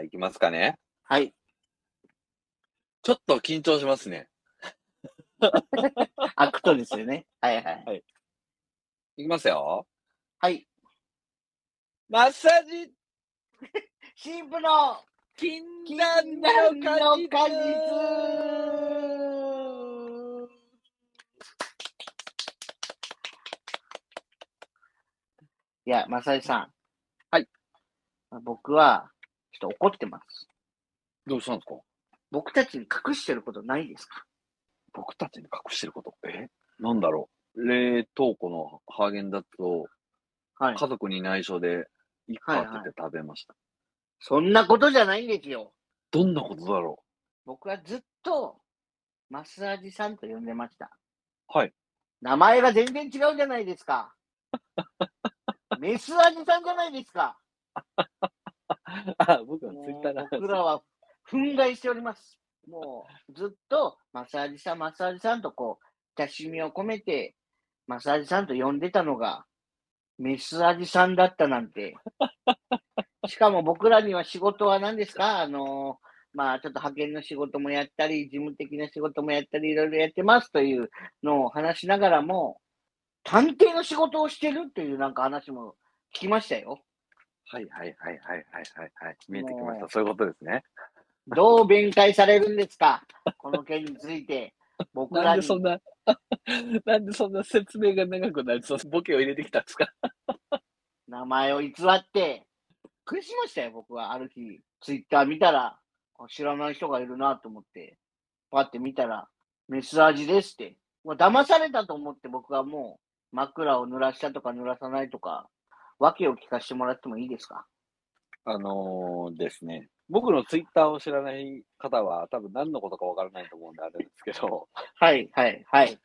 ゃあ行きますかね。はい。ちょっと緊張しますね。アクトですよね。はいはい。いきますよ。はい。マッサージシンプの禁禁断断のの果果実実いや、まさりさん。はい。僕は、と怒ってます。どうしたんですか？僕たちに隠してることないですか？僕たちに隠してること？え？なんだろう？冷凍庫のハーゲンダッツをはい。家族に内緒で一個開けて食べました。そんなことじゃないんですよ。どんなことだろ僕はずっと、マッサージさんと呼んでました。う。はい。名前が全然違うじゃないですか。メスアジさんじゃないですか。あ、僕はもツイッターうなんです僕らは憤慨しております。もうずっとマッサージさん、マッサージさんとこう、親しみを込めて、マッサージさんと呼んでたのが、メスアジさんだったなんて。しかも僕らには仕事は何ですか？あのまあちょっと派遣の仕事もやったり、事務的な仕事もやったり、いろいろやってますというのを話しながらも、探偵の仕事をしてるっていうなんか話も聞きましたよ。はいはいはいはいはいはいはい。見えてきましもた。そういうことですね。どう弁解されるんですか？この件について。僕ならに。んでそんな、なんでそんな説明が長くなりそうボケを入れてきたんですか？名前を偽って、びっくりしましたよ、僕は。ある日、ツイッター見たら、あ知らない人がいるなと思って、パって見たら、メス味ですって。もう騙されたと思って僕はもう、枕を濡らしたとか濡らさないとか、訳を聞かせてもらってもいいですか？あのーですね、僕のツイッターを知らない方は多分何のことかわからないと思うんであれですけど、はい、はい、はい。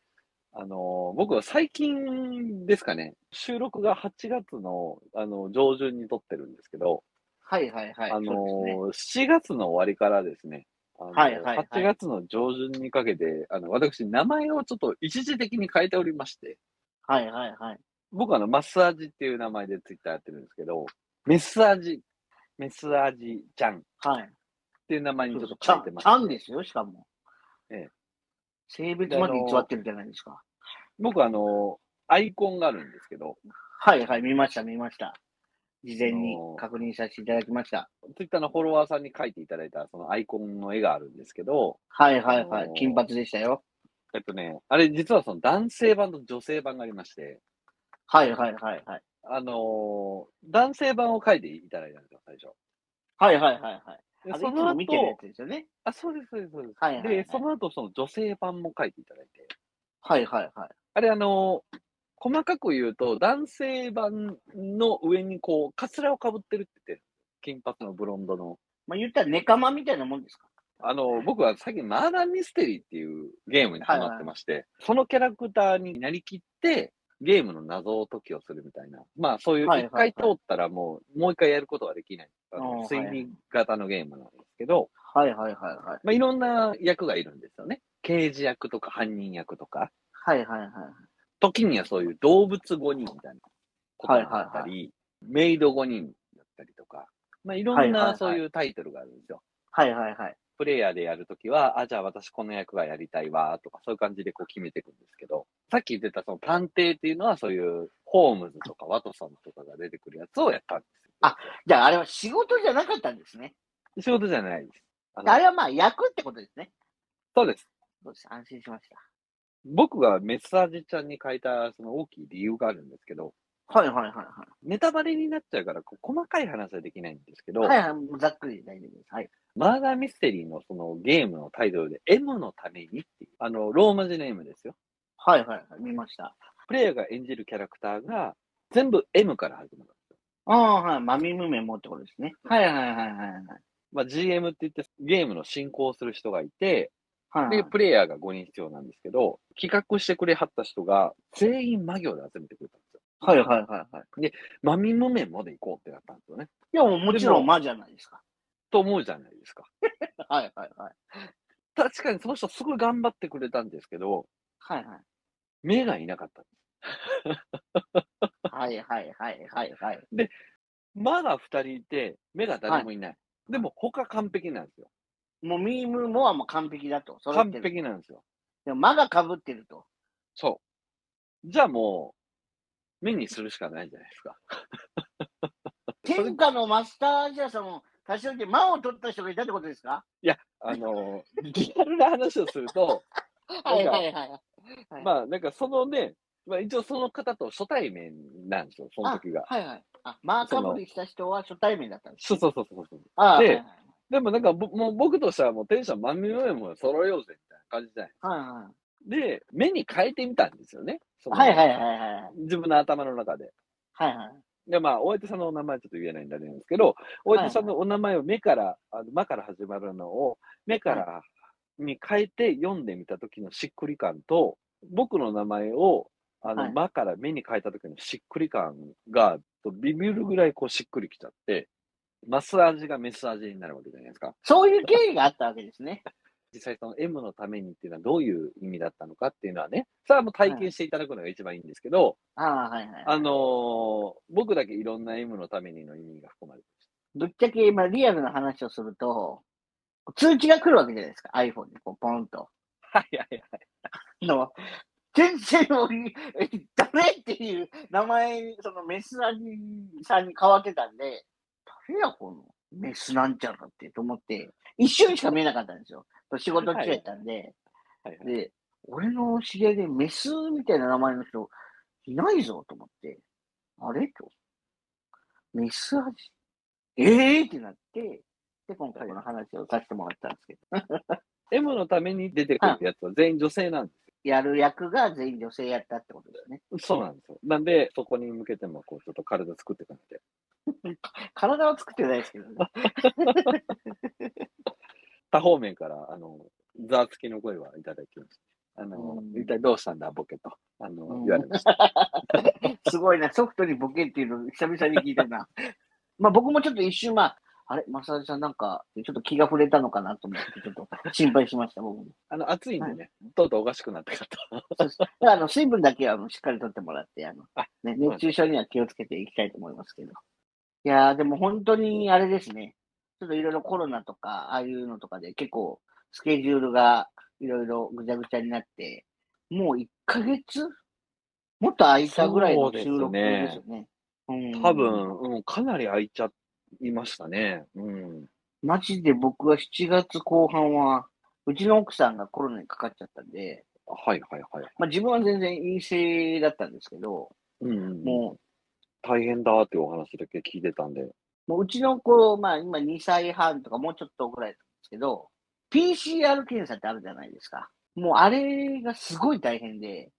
あのー僕は最近ですかね、収録が8月の、あの上旬に撮ってるんですけど、はい、はい、はい。あのそうですね。ー7月の終わりからですね、あのーはいはいはい。8月の上旬にかけて、あの、私、名前をちょっと一時的に変えておりまして、はい、はい、はい。僕はあの、マッサージっていう名前でツイッターやってるんですけど、メスアジ、メスアジちゃんっはい。ていう名前にちょっとちゃん、変えてましてちゃんですよ、しかも。ええ性別まで偽ってるじゃないですか？僕あの、アイコンがあるんですけど、はいはい、見ました、見ました。事前にあのー確認させていただきました。ツイッターのフォロワーさんに書いていただいたそのアイコンの絵があるんですけど、はいはいはいあのー。金髪でしたよ。えっとね、あれ実はその男性版と女性版がありまして、はいはいはいはい。あのー男性版を書いていただいたんですよ、最初。はいはいはいはい。であれいつも見てるやつですよね。あ、そうです、そうです、そうです。はいはいはいで、その後その女性版も書いていただいて、はいはいはい。あれあのー細かく言うと、男性版の上にこう、カツラをかぶってるって言って、金髪のブロンドの。まあ言ったらネカマみたいなもんですか？あの、僕は最近マーダーミステリーっていうゲームにハマってまして、そのキャラクターになりきって、ゲームの謎を解きをするみたいな。まあそういうはいはいはい一回通ったらもう、もう一回やることができない。ああのー推理型のゲームなんですけど、はいはいはいはい。まあいろんな役がいるんですよね。刑事役とか犯人役とか、はいはいはい。時にはそういう動物5人みたいなことだったり、メイド5人だったりとか、まあいろんはいはいはないそういうタイトルがあるんですよ。はいはいはい。プレイヤーでやるときは、あ、じゃあ私この役がやりたいわ、とか、そういう感じでこう決めていくんですけど、さっき言ってたその探偵っていうのは、そういうホームズとかワトソンとかが出てくるやつをやったんですよ。あじゃああれは仕事じゃなかったんですね。仕事じゃないです。あのあれはまあ役ってことですね。そうです。そうです？安心しました。僕がメッサージちゃんに書いたその大きい理由があるんですけど、はいはいはいはネタバレになっちゃうから、こう細かい話はできないんですけど、い。はいはい。もうざっくりで大丈夫です。はい。マーダーミステリーのそのゲームのタイトルで M のためにっていう、あの、ローマ字ネームですよ。はいはいはい。見ました。プレイヤーが演じるキャラクターが全部 M から始まる。ああ、はい。マミムメモってことですね。はいはいはいはいはい。まあ、GM って言ってゲームの進行をする人がいて、はいはいで、プレイヤーが5人必要なんですけど、企画してくれはった人が全員魔行で集めてくれた。はいはいはいはい。マミムメンまで行こうってなったんですよね。いや、もうもちろん魔じゃないですか。と思うじゃないですか。はいはいはい。確かにその人すごい頑張ってくれたんですけど、はいはい。目がいなかったんです。はいはいはいはいはい。魔が2人いて、目が誰もいない。でも他完璧なんですよ。もうミームもはもう完璧だと。完璧なんですよ。でも、間が被ってると。そう。じゃあもう、目にするしかないじゃないですか。天下のマスターアジアさんも、多少で間を取った人がいたってことですか？いや、あの、リアルな話をすると、はいはいはい。はいまあ、なんかそのね、まあ一応その方と初対面なんですよ、その時が。はいはい。あ、マーカブリした人は初対面だったんです。そうそうそうそうそう。あではいはいでもなんかぼ、もう僕としてはもうテンション満面のも揃えようぜみたいな感じじゃない。はいはい。で、目に変えてみたんですよね。そのはいはいはいはい。自分の頭の中で。はいはい。で、まあ、お相手さんのお名前ちょっと言えないんであれなんですけど、お相手さんのお名前を目から、あの、間から始まるのを、目からに変えて読んでみた時のしっくり感と、僕の名前を、あの、はい間から目に変えた時のしっくり感が、ビビるぐらいこうしっくりきちゃって、マス味がメス味になるわけじゃないですか。そういう経緯があったわけですね。実際その M のためにっていうのはどういう意味だったのかっていうのはね、それはもう体験していただくのが一番いいんですけど、ああ、はいはい。あのー僕だけいろんな M のためにの意味が含まれてぶっちゃけ、まあ、リアルな話をすると、通知が来るわけじゃないですか。iPhone にこう、ポンと。はいはいはい。の、全然俺、え誰っていう名前、そのメスアジさんに変わってたんで、誰やこのメスなんちゃらってと思って、一瞬しか見えなかったんですよ。仕事中やったんで、はいはい、で、俺の知り合いでメスみたいな名前の人いないぞと思って、あれと。メス味ええー、ってなって、で、今回この話をさせてもらったんですけど、M のために出てくるやつは全員女性なんですやる役が全員女性やったってことですね。よ。そうなんですよ。なんで、そこに向けても、こう、ちょっと体作っていかなきゃ。体は作ってないですけどね。他方面から、あの、ざわつきの声はいただきました。あのう、ん一体どうしたんだ、ボケと、あの、うん言われました。すごいな、ソフトにボケっていうの久々に聞いたな。まあ僕もちょっと一瞬、まあ、あれ、マサさんなんか、ちょっと気が触れたのかなと思って、ちょっと心配しました、僕も。あの、暑いんでね、とうとうおかしくなったかと。そうあの水分だけはあのしっかりとってもらって、あのあね、熱中症には気をつけていきたいと思いますけど。いやー、でも本当にあれですね。ちょっといろいろコロナとか、ああいうのとかで結構スケジュールがいろいろぐちゃぐちゃになって、もう1ヶ月？もっと空いたぐらいの収録ですよね。うん多分、うん、かなり空いちゃいましたね。うん。マジで僕は7月後半は、うちの奥さんがコロナにかかっちゃったんで、はいはいはい。まあ自分は全然陰性だったんですけど、うんうん、もう大変だっていうお話だけ聞いてたんで。もううちの子、まあ今2歳半とかもうちょっとぐらいですけど、PCR 検査ってあるじゃないですか。もうあれがすごい大変で、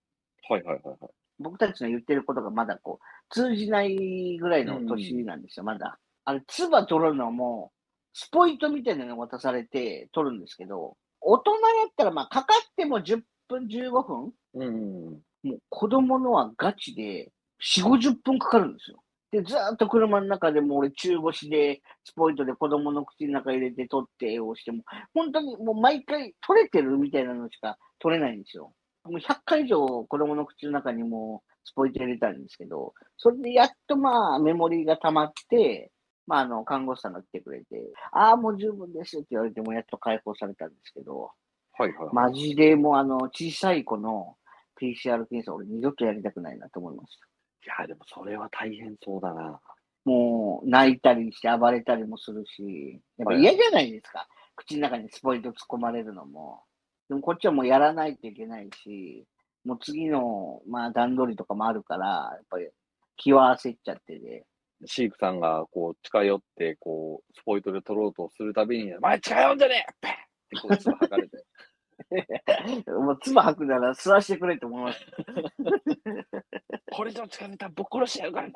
はいはいはいはい。僕たちの言ってることがまだこう、通じないぐらいの年なんですよ、まだ。あれ、唾取るのも、スポイトみたいなの渡されて取るんですけど、大人やったらまあかかっても10分、15分うん。もう子供のはガチで4、50分かかるんですよ。で、ずーっと車の中でもう俺中腰でスポイトで子供の口の中入れて取ってをしても、本当にもう毎回取れてるみたいなのしか取れないんですよ。もう100回以上子供の口の中にもスポイト入れたんですけど、それでやっとまあメモリが溜まって、まああの看護師さんが来てくれて、ああもう十分ですって言われてもやっと解放されたんですけど、はいはいはい。マジでもうあの小さい子の PCR 検査俺二度とやりたくないなと思いました。いや、でもそれは大変そうだな。もう泣いたりして暴れたりもするし、やっぱ嫌じゃないですか。口の中にスポイト突っ込まれるのも。でもこっちはもうやらないといけないし、もう次の、まあ段取りとかもあるから、やっぱり気は焦っちゃってて、飼育さんがこう近寄って、こう、スポイトで取ろうとするたびに、前近寄んじゃねえってこう、唾吐かれて。もう唾吐くなら吸わしてくれと思います。これ以上近づいたらぶっ殺しやるからな。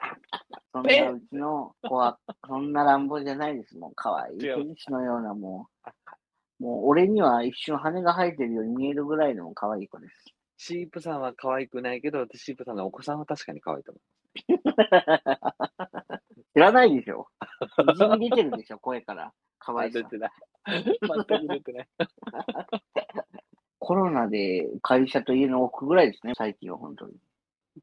そんなうちの子は、そんな乱暴じゃないです。もう可愛い天使のようなもう、もう俺には一瞬羽が生えてるように見えるぐらいの可愛い子です。シープさんは可愛くないけど、シープさんのお子さんは確かに可愛いと思 知らないでしょ。にじみ出てるでしょ、声から。可う。愛さ出。てない。全く出てない。コロナで会社と家の往復ぐらいですね、最近は本当に。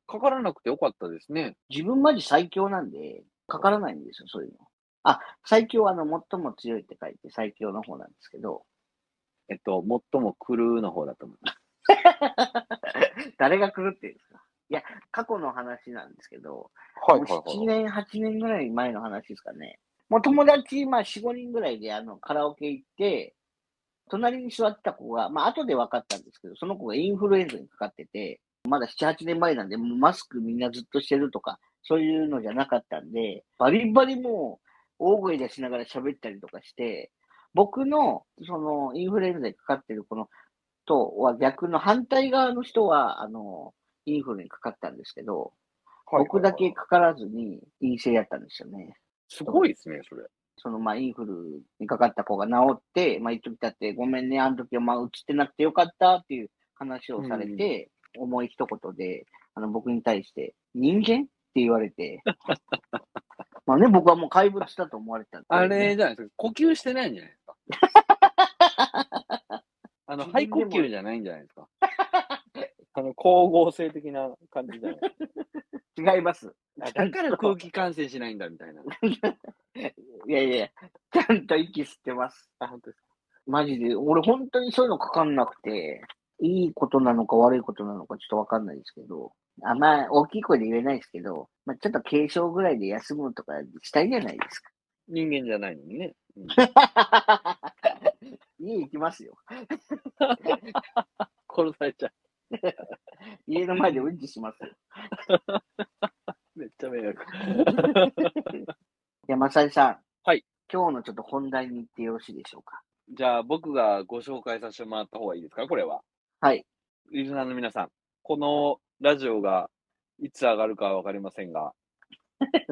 かからなくてよかったですね。自分マジ最強なんで、かからないんですよ、そういうの。あ、最強はあの、最も強いって書いて最強の方なんですけど、えっと、最も狂うの方だと思います。誰が狂ってるんですか？いや、過去の話なんですけど、はいもう7年、8年ぐらい前の話ですかね。もう友達、まあ4、5人ぐらいであのカラオケ行って、隣に座ってた子が、まあ後で分かったんですけど、その子がインフルエンザにかかってて、まだ7、8年前なんで、もうマスクみんなずっとしてるとか、そういうのじゃなかったんで、バリバリもう大声出しながら喋ったりとかして、僕の、その、インフルエンザにかかってる子の、とは逆の反対側の人は、あの、インフルにかかったんですけど、僕だけかからずに陰性やったんですよね。すごいですね、それ。その、まあ、インフルにかかった子が治って、まあ、一時経って、ごめんね、あの時は、まあ、映ってなくてよかったっていう話をされて、重い一言で、あの、僕に対して、人間って言われて、まあね、僕はもう怪物だと思われてたんで、あれじゃないですか。呼吸してないんじゃないですか。あの、肺呼吸じゃないんじゃないですか。あの、光合成的な感じじゃない。違います。あだから空気感染しないんだ、みたいな。いやいや、ちゃんと息吸ってます。あ、本当ですか。マジで、俺本当にそういうのかかんなくて、いいことなのか悪いことなのかちょっとわかんないですけど、あんま大きい声で言えないですけど、まあ、ちょっと軽症ぐらいで休むとかしたいじゃないですか。人間じゃないのにね。うん家行きますよ。殺されちゃ 家の前でうんちしますよ。う。めっちゃ迷惑。山ささん。はい。今日のちょっと本題に行ってよろしいでしょうか？じゃあ、僕がご紹介させてもらった方がいいですか？これは。はい。リスナーの皆さん、このラジオがいつ上がるかはわかりませんが、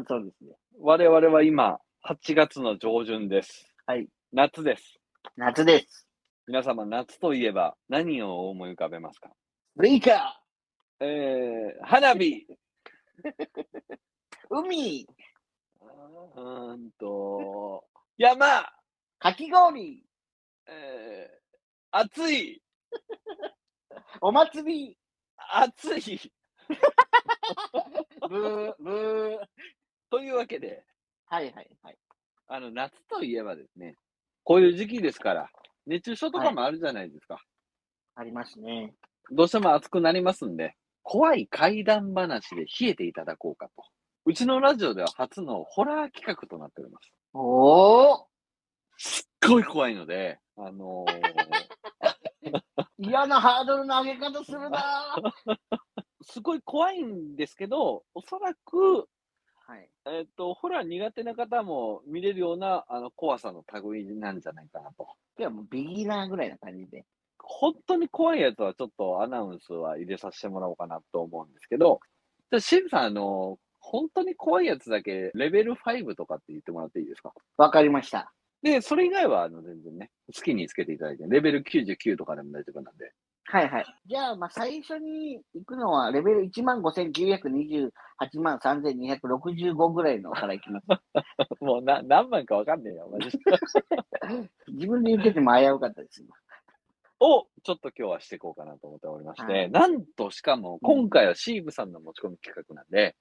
そうですね。我々は今、8月の上旬です。はい。夏です。夏です。皆様、夏といえば何を思い浮かべますか？ブレイカえー、花火。ー海うーんと、山。かき氷。えー、暑い。お祭り。暑い。ブー、ブー。というわけで、はいはいはい。あの、夏といえばですね、こういう時期ですから、熱中症とかもあるじゃないですか。ありますね。どうしても暑くなりますんで、怖い怪談話で冷えていただこうかと。うちのラジオでは初のホラー企画となっております。おーすっごい怖いので、あのー嫌なハードルの上げ方するなーすごい怖いんですけど、おそらく、はい。えっ、と、ホラー苦手な方も見れるようなあの怖さの類なんじゃないかなと。今日はもうビギナーぐらいな感じで。本当に怖いやつはちょっとアナウンスは入れさせてもらおうかなと思うんですけど、じゃあシブさん、あの、本当に怖いやつだけレベル5とかって言ってもらっていいですか？わかりました。で、それ以外はあの全然ね、好きにつけていただいて、レベル99とかでも大丈夫なんで。はいはい。じゃあ、まあ、最初に行くのは、レベル15,928万3,265ぐらいのから行きます。もうな何万かわかんねえよ、マジで。自分で言ってても危うかったです。今を、ちょっと今日はしていこうかなと思っておりまして、はいなんとしかも、今回はシーブさんの持ち込み企画なんで、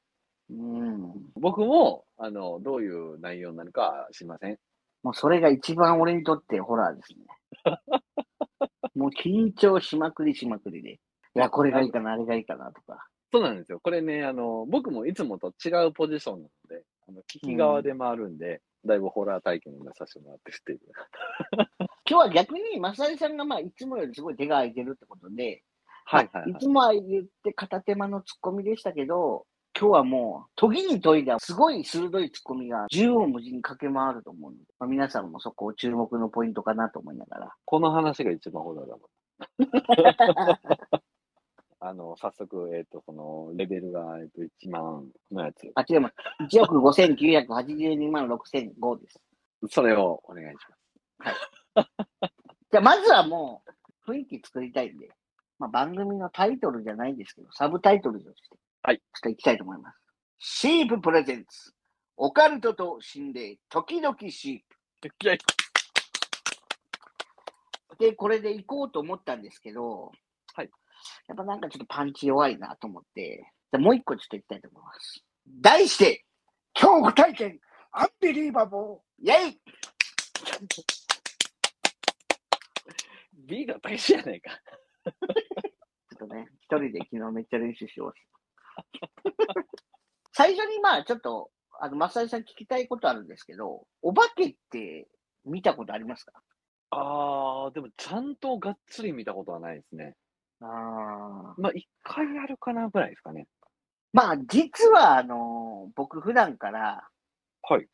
うん。僕も、あの、どういう内容になるか知りません。もうそれが一番俺にとってホラーですね。もう緊張しまくりしまくりで。いや、これがいいかな、あれがいいかなとか。そうなんですよ。これね、あの、僕もいつもと違うポジションなので、あの聞き側で回るんで、だいぶホラー体験をさせてもらってっていう。今日は逆に、マサリさんがまあ、いつもよりすごい手が空いてるってことで、はいはい、はいいつもは言って片手間のツッコミでしたけど、今日はもう、時に研いだすごい鋭いツッコミが縦横無尽に駆け回ると思うので、まあ、皆さんもそこを注目のポイントかなと思いながら。この話が一番ホラーだもん。あの、早速、えっ、と、その、レベルが、えっ、と、1万のやつ。あ、違います。1億5982万6005です。それをお願いします。じゃあ、まずはもう、雰囲気作りたいんで、まあ、番組のタイトルじゃないんですけど、サブタイトルとして、はい。ちょっと行きたいと思います。シーププレゼンツ。オカルトと心霊、時々シープ。で、これで行こうと思ったんですけど、はい。やっぱなんかちょっとパンチ弱いなと思って、じゃあもう一個ちょっと行きたいと思います。題して、恐怖体験アンビリーバボーイェイ B が大事やないか。ちょっとね、一人で昨日めっちゃ練習しました。最初にまあちょっと、あの、マサイさん聞きたいことあるんですけど、お化けって見たことありますか？ああ、でもちゃんとがっつり見たことはないですね。ああ。まあ、一回やるかなぐらいですかね。まあ実はあの、僕普段からはい。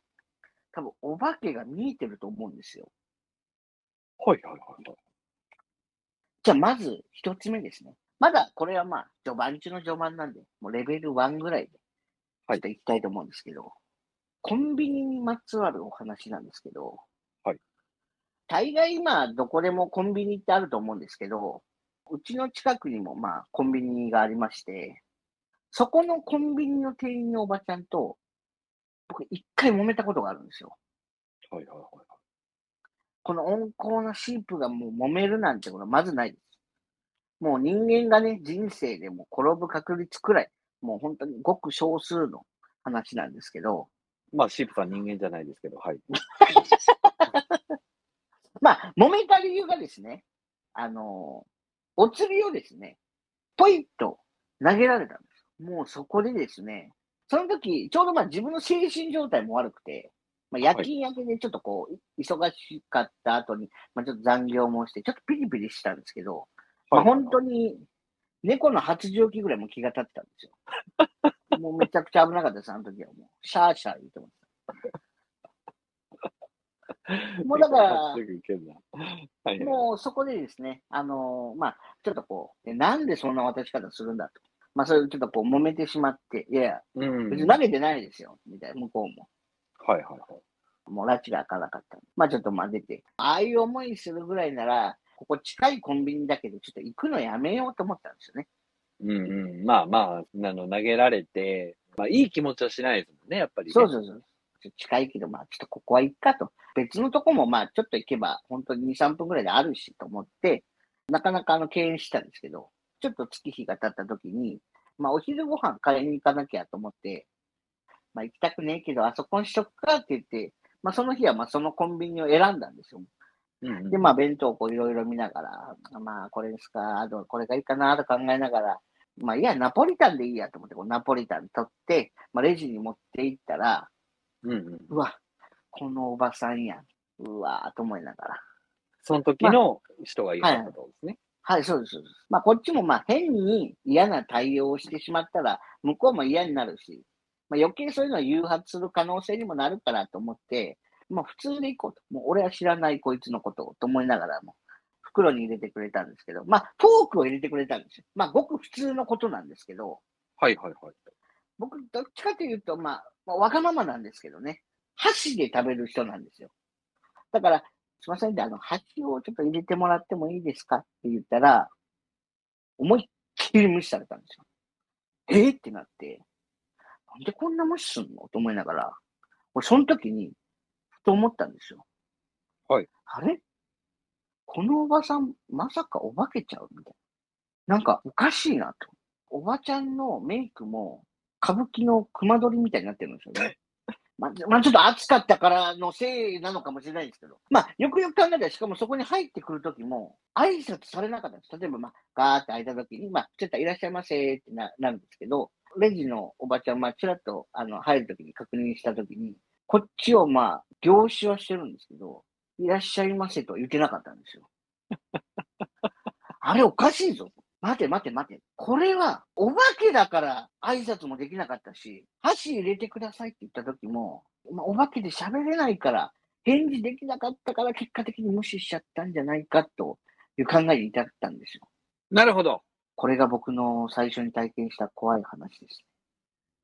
多分お化けが見えてると思うんですよ。はいはいはいはい。じゃあまず一つ目ですね。まだこれはまあ序盤中の序盤なんで、もうレベル1ぐらいで、ちょっと行きたいと思うんですけど、コンビニにまつわるお話なんですけど、はい。大概今どこでもコンビニってあると思うんですけど、うちの近くにもまあコンビニがありまして、そこのコンビニの店員のおばちゃんと、僕一回揉めたことがあるんですよ。はいはいはい。この温厚なシープがもう揉めるなんてことはまずないです。もう人間がね、人生でも転ぶ確率くらい、もう本当にごく少数の話なんですけど、まあ、シープさん人間じゃないですけど、はい。まあ、揉めた理由がですね、あのお釣りをですね、ポイッと投げられたんです。もうそこでですね、その時、ちょうどまあ自分の精神状態も悪くて、まあ、夜勤明けでちょっとこう、い忙しかった後に、まあ、ちょっと残業もして、ちょっとピリピリしたんですけど、まあ、本当に猫の発情期ぐらいも気が立ってたんですよ。もうめちゃくちゃ危なかったです、あの時はもう。シャーシャー言ってました。もうだから。もうそこでですね、あのーまあ、ちょっとこう、でなんでそんな渡し方するんだと。まあ、それちょっとこう揉めてしまって、いやいや、うん。別に投げてないですよ、みたいな、向こうも。はいはいはい。もう拉致が開かなかった。まあちょっとまあ出て、ああいう思いするぐらいなら、ここ近いコンビニだけど、ちょっと行くのやめようと思ったんですよね。うんうん。まあまあ、あの、投げられて、まあ、いい気持ちはしないですもんね、やっぱり、ね。そうそうそう。ちょっと近いけど、まあちょっとここは行くかと。別のとこもまあちょっと行けば、本当に2、3分ぐらいであるしと思って、なかなかあの敬遠したんですけど、ちょっと月日が経った時に、まあお昼ご飯買いに行かなきゃと思って、まあ行きたくねえけど、あそこにしとくかって言って、まあその日はまあそのコンビニを選んだんですよ。うんうん。で、まあ、弁当をこういろいろ見ながら、まあ、これですか、あとこれがいいかなと考えながら、まあ、いや、ナポリタンでいいやと思って、こうナポリタン取って、まあ、レジに持って行ったら、うんうん。うわ、このおばさんやん。うわーと思いながら。その時の人が言ったことですね。はい、そうです。そうですまあ、こっちもまあ、変に嫌な対応をしてしまったら、向こうも嫌になるし、まあ、余計そういうのを誘発する可能性にもなるからと思って、まあ、普通で行こうと。もう俺は知らないこいつのことをと思いながらも、袋に入れてくれたんですけど、まあ、フォークを入れてくれたんですよ。まあ、ごく普通のことなんですけど、はいはいはい。僕、どっちかというと、まあ、まあ、わがままなんですけどね、箸で食べる人なんですよ。だから、すみませんで、あの、箸をちょっと入れてもらってもいいですかって言ったら、思いっきり無視されたんですよ。えー、ってなって、なんでこんな無視すんの？と思いながら、俺、その時に、ふと思ったんですよ。はい。あれ？このおばさん、まさかお化けちゃう？みたいな。なんか、おかしいなと。おばちゃんのメイクも、歌舞伎の熊取りみたいになってるんですよね。まあ、まあ、ちょっと暑かったからのせいなのかもしれないですけど。まあ、よくよく考えたら、しかもそこに入ってくるときも、挨拶されなかったです。例えば、まあ、ガーって開いたときに、まあ、ちょっといらっしゃいませってななるんですけど、レジのおばちゃん、まあ、ちらっと、あの、入るときに確認したときに、こっちをまあ、凝視はしてるんですけど、いらっしゃいませと言ってなかったんですよ。あれおかしいぞ。待て待て待て。これは、お化けだから挨拶もできなかったし、箸入れてくださいって言った時も、まあ、お化けで喋れないから、返事できなかったから結果的に無視しちゃったんじゃないかという考えに至ったんですよ。なるほど。これが僕の最初に体験した怖い話です。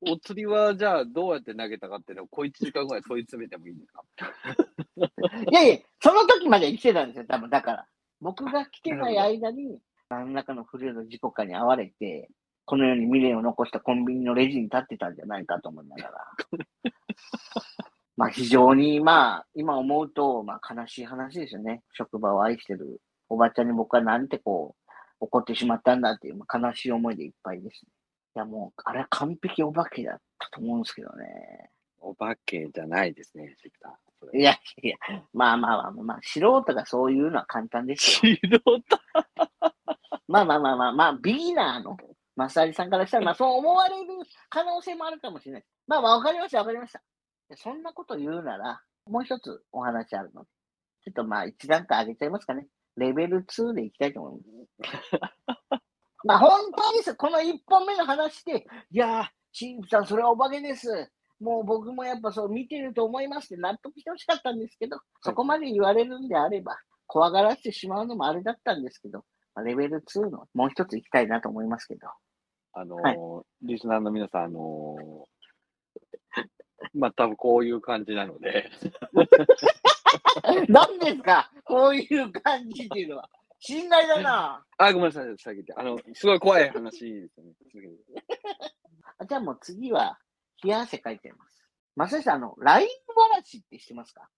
お釣りはじゃあどうやって投げたかっていうのを小1時間ぐらい問い詰めてもいいんですか いやいや、その時まで生きてたんですよ、多分。だから。僕が来てない間に、何らかの不慮の事故かに遭われて、このように未練を残したコンビニのレジに立ってたんじゃないかと思いながら。まあ非常に、まあ、今思うと、まあ悲しい話ですよね。職場を愛してるおばちゃんに僕はなんてこう、怒ってしまったんだっていう、まあ、悲しい思いでいっぱいですね。いやもう、あれは完璧お化けだったと思うんですけどね。お化けじゃないですね、シクター。それいやいや、まあまあまあまあ、まあ、素人がそういうのは簡単ですよ。素人 まあまあまあまあ、まあ、ビギナーのマッサージさんからしたら、まあそう思われる可能性もあるかもしれない。まあまあ、わかりました、わかりました。そんなこと言うなら、もう一つお話あるので、ちょっとまあ一段階上げちゃいますかね。レベル2でいきたいと思います。まあ本当にです。この1本目の話で、いやー、シンプさん、それはお化けです。もう僕もやっぱそう見てると思いますって納得してほしかったんですけど、そこまで言われるんであれば、怖がらせてしまうのもあれだったんですけど、まあレベル2のもう一つ行きたいなと思いますけど。あのーはいリスナーの皆さん、あのー まあ、多分こういう感じなので、何ですか？こういう感じっていうのは。信頼だな。あ、ごめんなさい、下げて。あの、すごい怖い話ですよね。じゃあもう次は、冷や汗かいてます。まさしさん、あの、ラインわらしって知ってますか？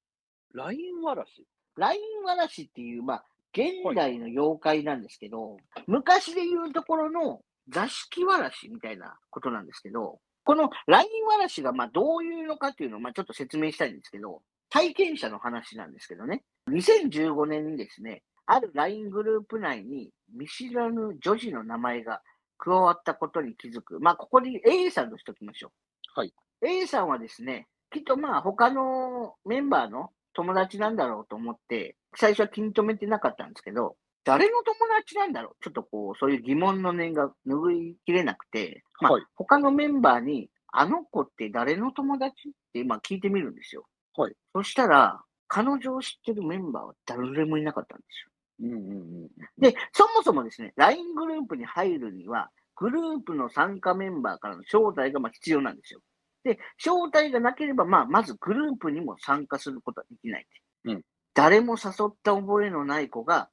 ラインわらし？ラインわらしっていう、まあ、現代の妖怪なんですけど、昔で言うところの座敷わらしみたいなことなんですけど、このラインわらしがまあどういうのかっていうのをまあちょっと説明したいんですけど、体験者の話なんですけどね、2015年にですね、ある LINE グループ内に見知らぬ女児の名前が加わったことに気づく。まあ、ここに A さんとしておきましょう。はい。A さんはですね、きっとまあ他のメンバーの友達なんだろうと思って、最初は気に留めてなかったんですけど、誰の友達なんだろう？ちょっとこう、そういう疑問の念が拭いきれなくて、まあ、はい他のメンバーに、あの子って誰の友達？ってまあ聞いてみるんですよ。はい。そしたら、彼女を知ってるメンバーは誰もいなかったんですよ。うんうんうん。で、そもそもですね、LINE グループに入るには、グループの参加メンバーからの招待がまあ必要なんですよ。で、招待がなければ、まあ、まずグループにも参加することはできない。うん誰も誘った覚えのない子が、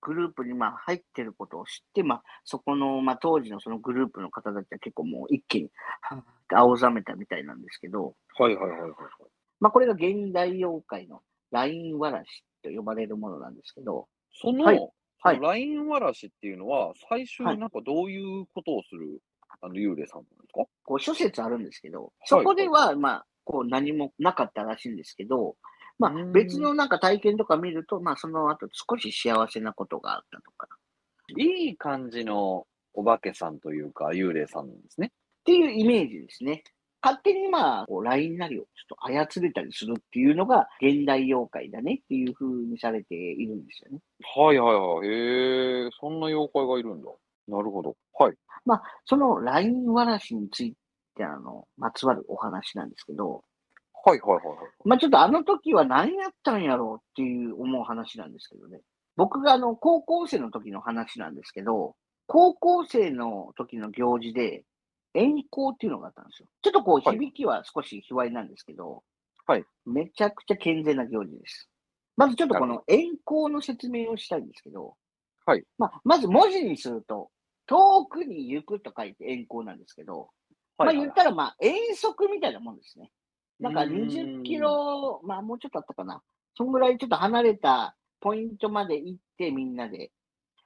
グループにまあ入ってることを知って、まあ、そこの、まあ、当時のそのグループの方たちは結構もう一気に、青ざめたみたいなんですけど、はいはいはいはい。まあ、これが現代妖怪の LINE わらしと呼ばれるものなんですけど、その、はい。はい。ラインわらしっていうのは、最初はい。なんかどういうことをする、あの、幽霊さんなんですか？こう諸説あるんですけど、そこでは、まあ、こう何もなかったらしいんですけど、まあ別のなんか体験とか見ると、まあその後少し幸せなことがあったとか、いい感じのお化けさんというか、幽霊さんなんですね。っていうイメージですね。勝手にまあ、こう LINE なりをちょっと操れたりするっていうのが現代妖怪だねっていう風にされているんですよね。はいはいはい。へえ、そんな妖怪がいるんだ。なるほど。はい。その LINE わらしについてあの、まつわるお話なんですけど、はいはいはいはい。まあちょっとあの時は何やったんやろうっていう思う話なんですけどね。僕があの高校生の時の話なんですけど、高校生の時の行事で遠行っていうのがあったんですよ。ちょっとこうはい響きは少し卑猥なんですけど、はい。めちゃくちゃ健全な行事です。まずちょっとこの遠行の説明をしたいんですけど、はい。まあ、まず文字にすると、遠くに行くと書いて遠行なんですけど、まあ言ったらまあ遠足みたいなもんですね。なんか20キロ、まあもうちょっとあったかな。そんぐらいちょっと離れたポイントまで行ってみんなで、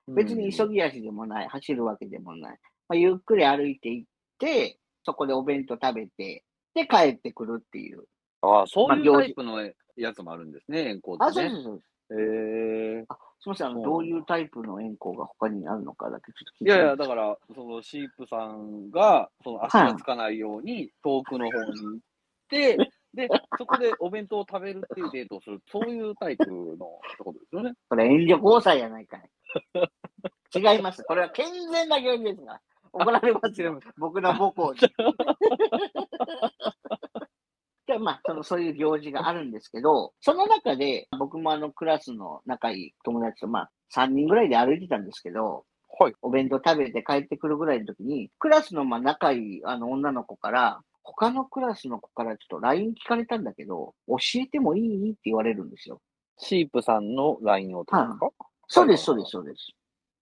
別に急ぎ。ぎ足でもない、走るわけでもない。まあ、ゆっくり歩いて行って、そこでお弁当食べて、で帰ってくるっていう。ああ、そういうタイプのやつもあるんですね、遠行あ、ってね。そうそうそう。へえ。すみません、あの、どういうタイプの円行が他にあるのかだけちょっと聞いいやいや、いいですかだから、そのシープさんが、その足がつかないように遠くの方に行で、そこでお弁当を食べるっていうデートをする、そういうタイプのってことですよね。これ援助交際やないかい。違います。これは健全な行事ですが。怒られますよ。僕の母校に。で、まあ、その、そういう行事があるんですけど、その中で、僕もあの、クラスの仲いい友達と、まあ、3人ぐらいで歩いてたんですけど、はい。お弁当食べて帰ってくるぐらいの時に、クラスのまあ仲いいあの女の子から、他のクラスの子からちょっと LINE 聞かれたんだけど、教えてもいい？って言われるんですよ。シープさんの LINE を取るんですかそうです、そうです、そうです。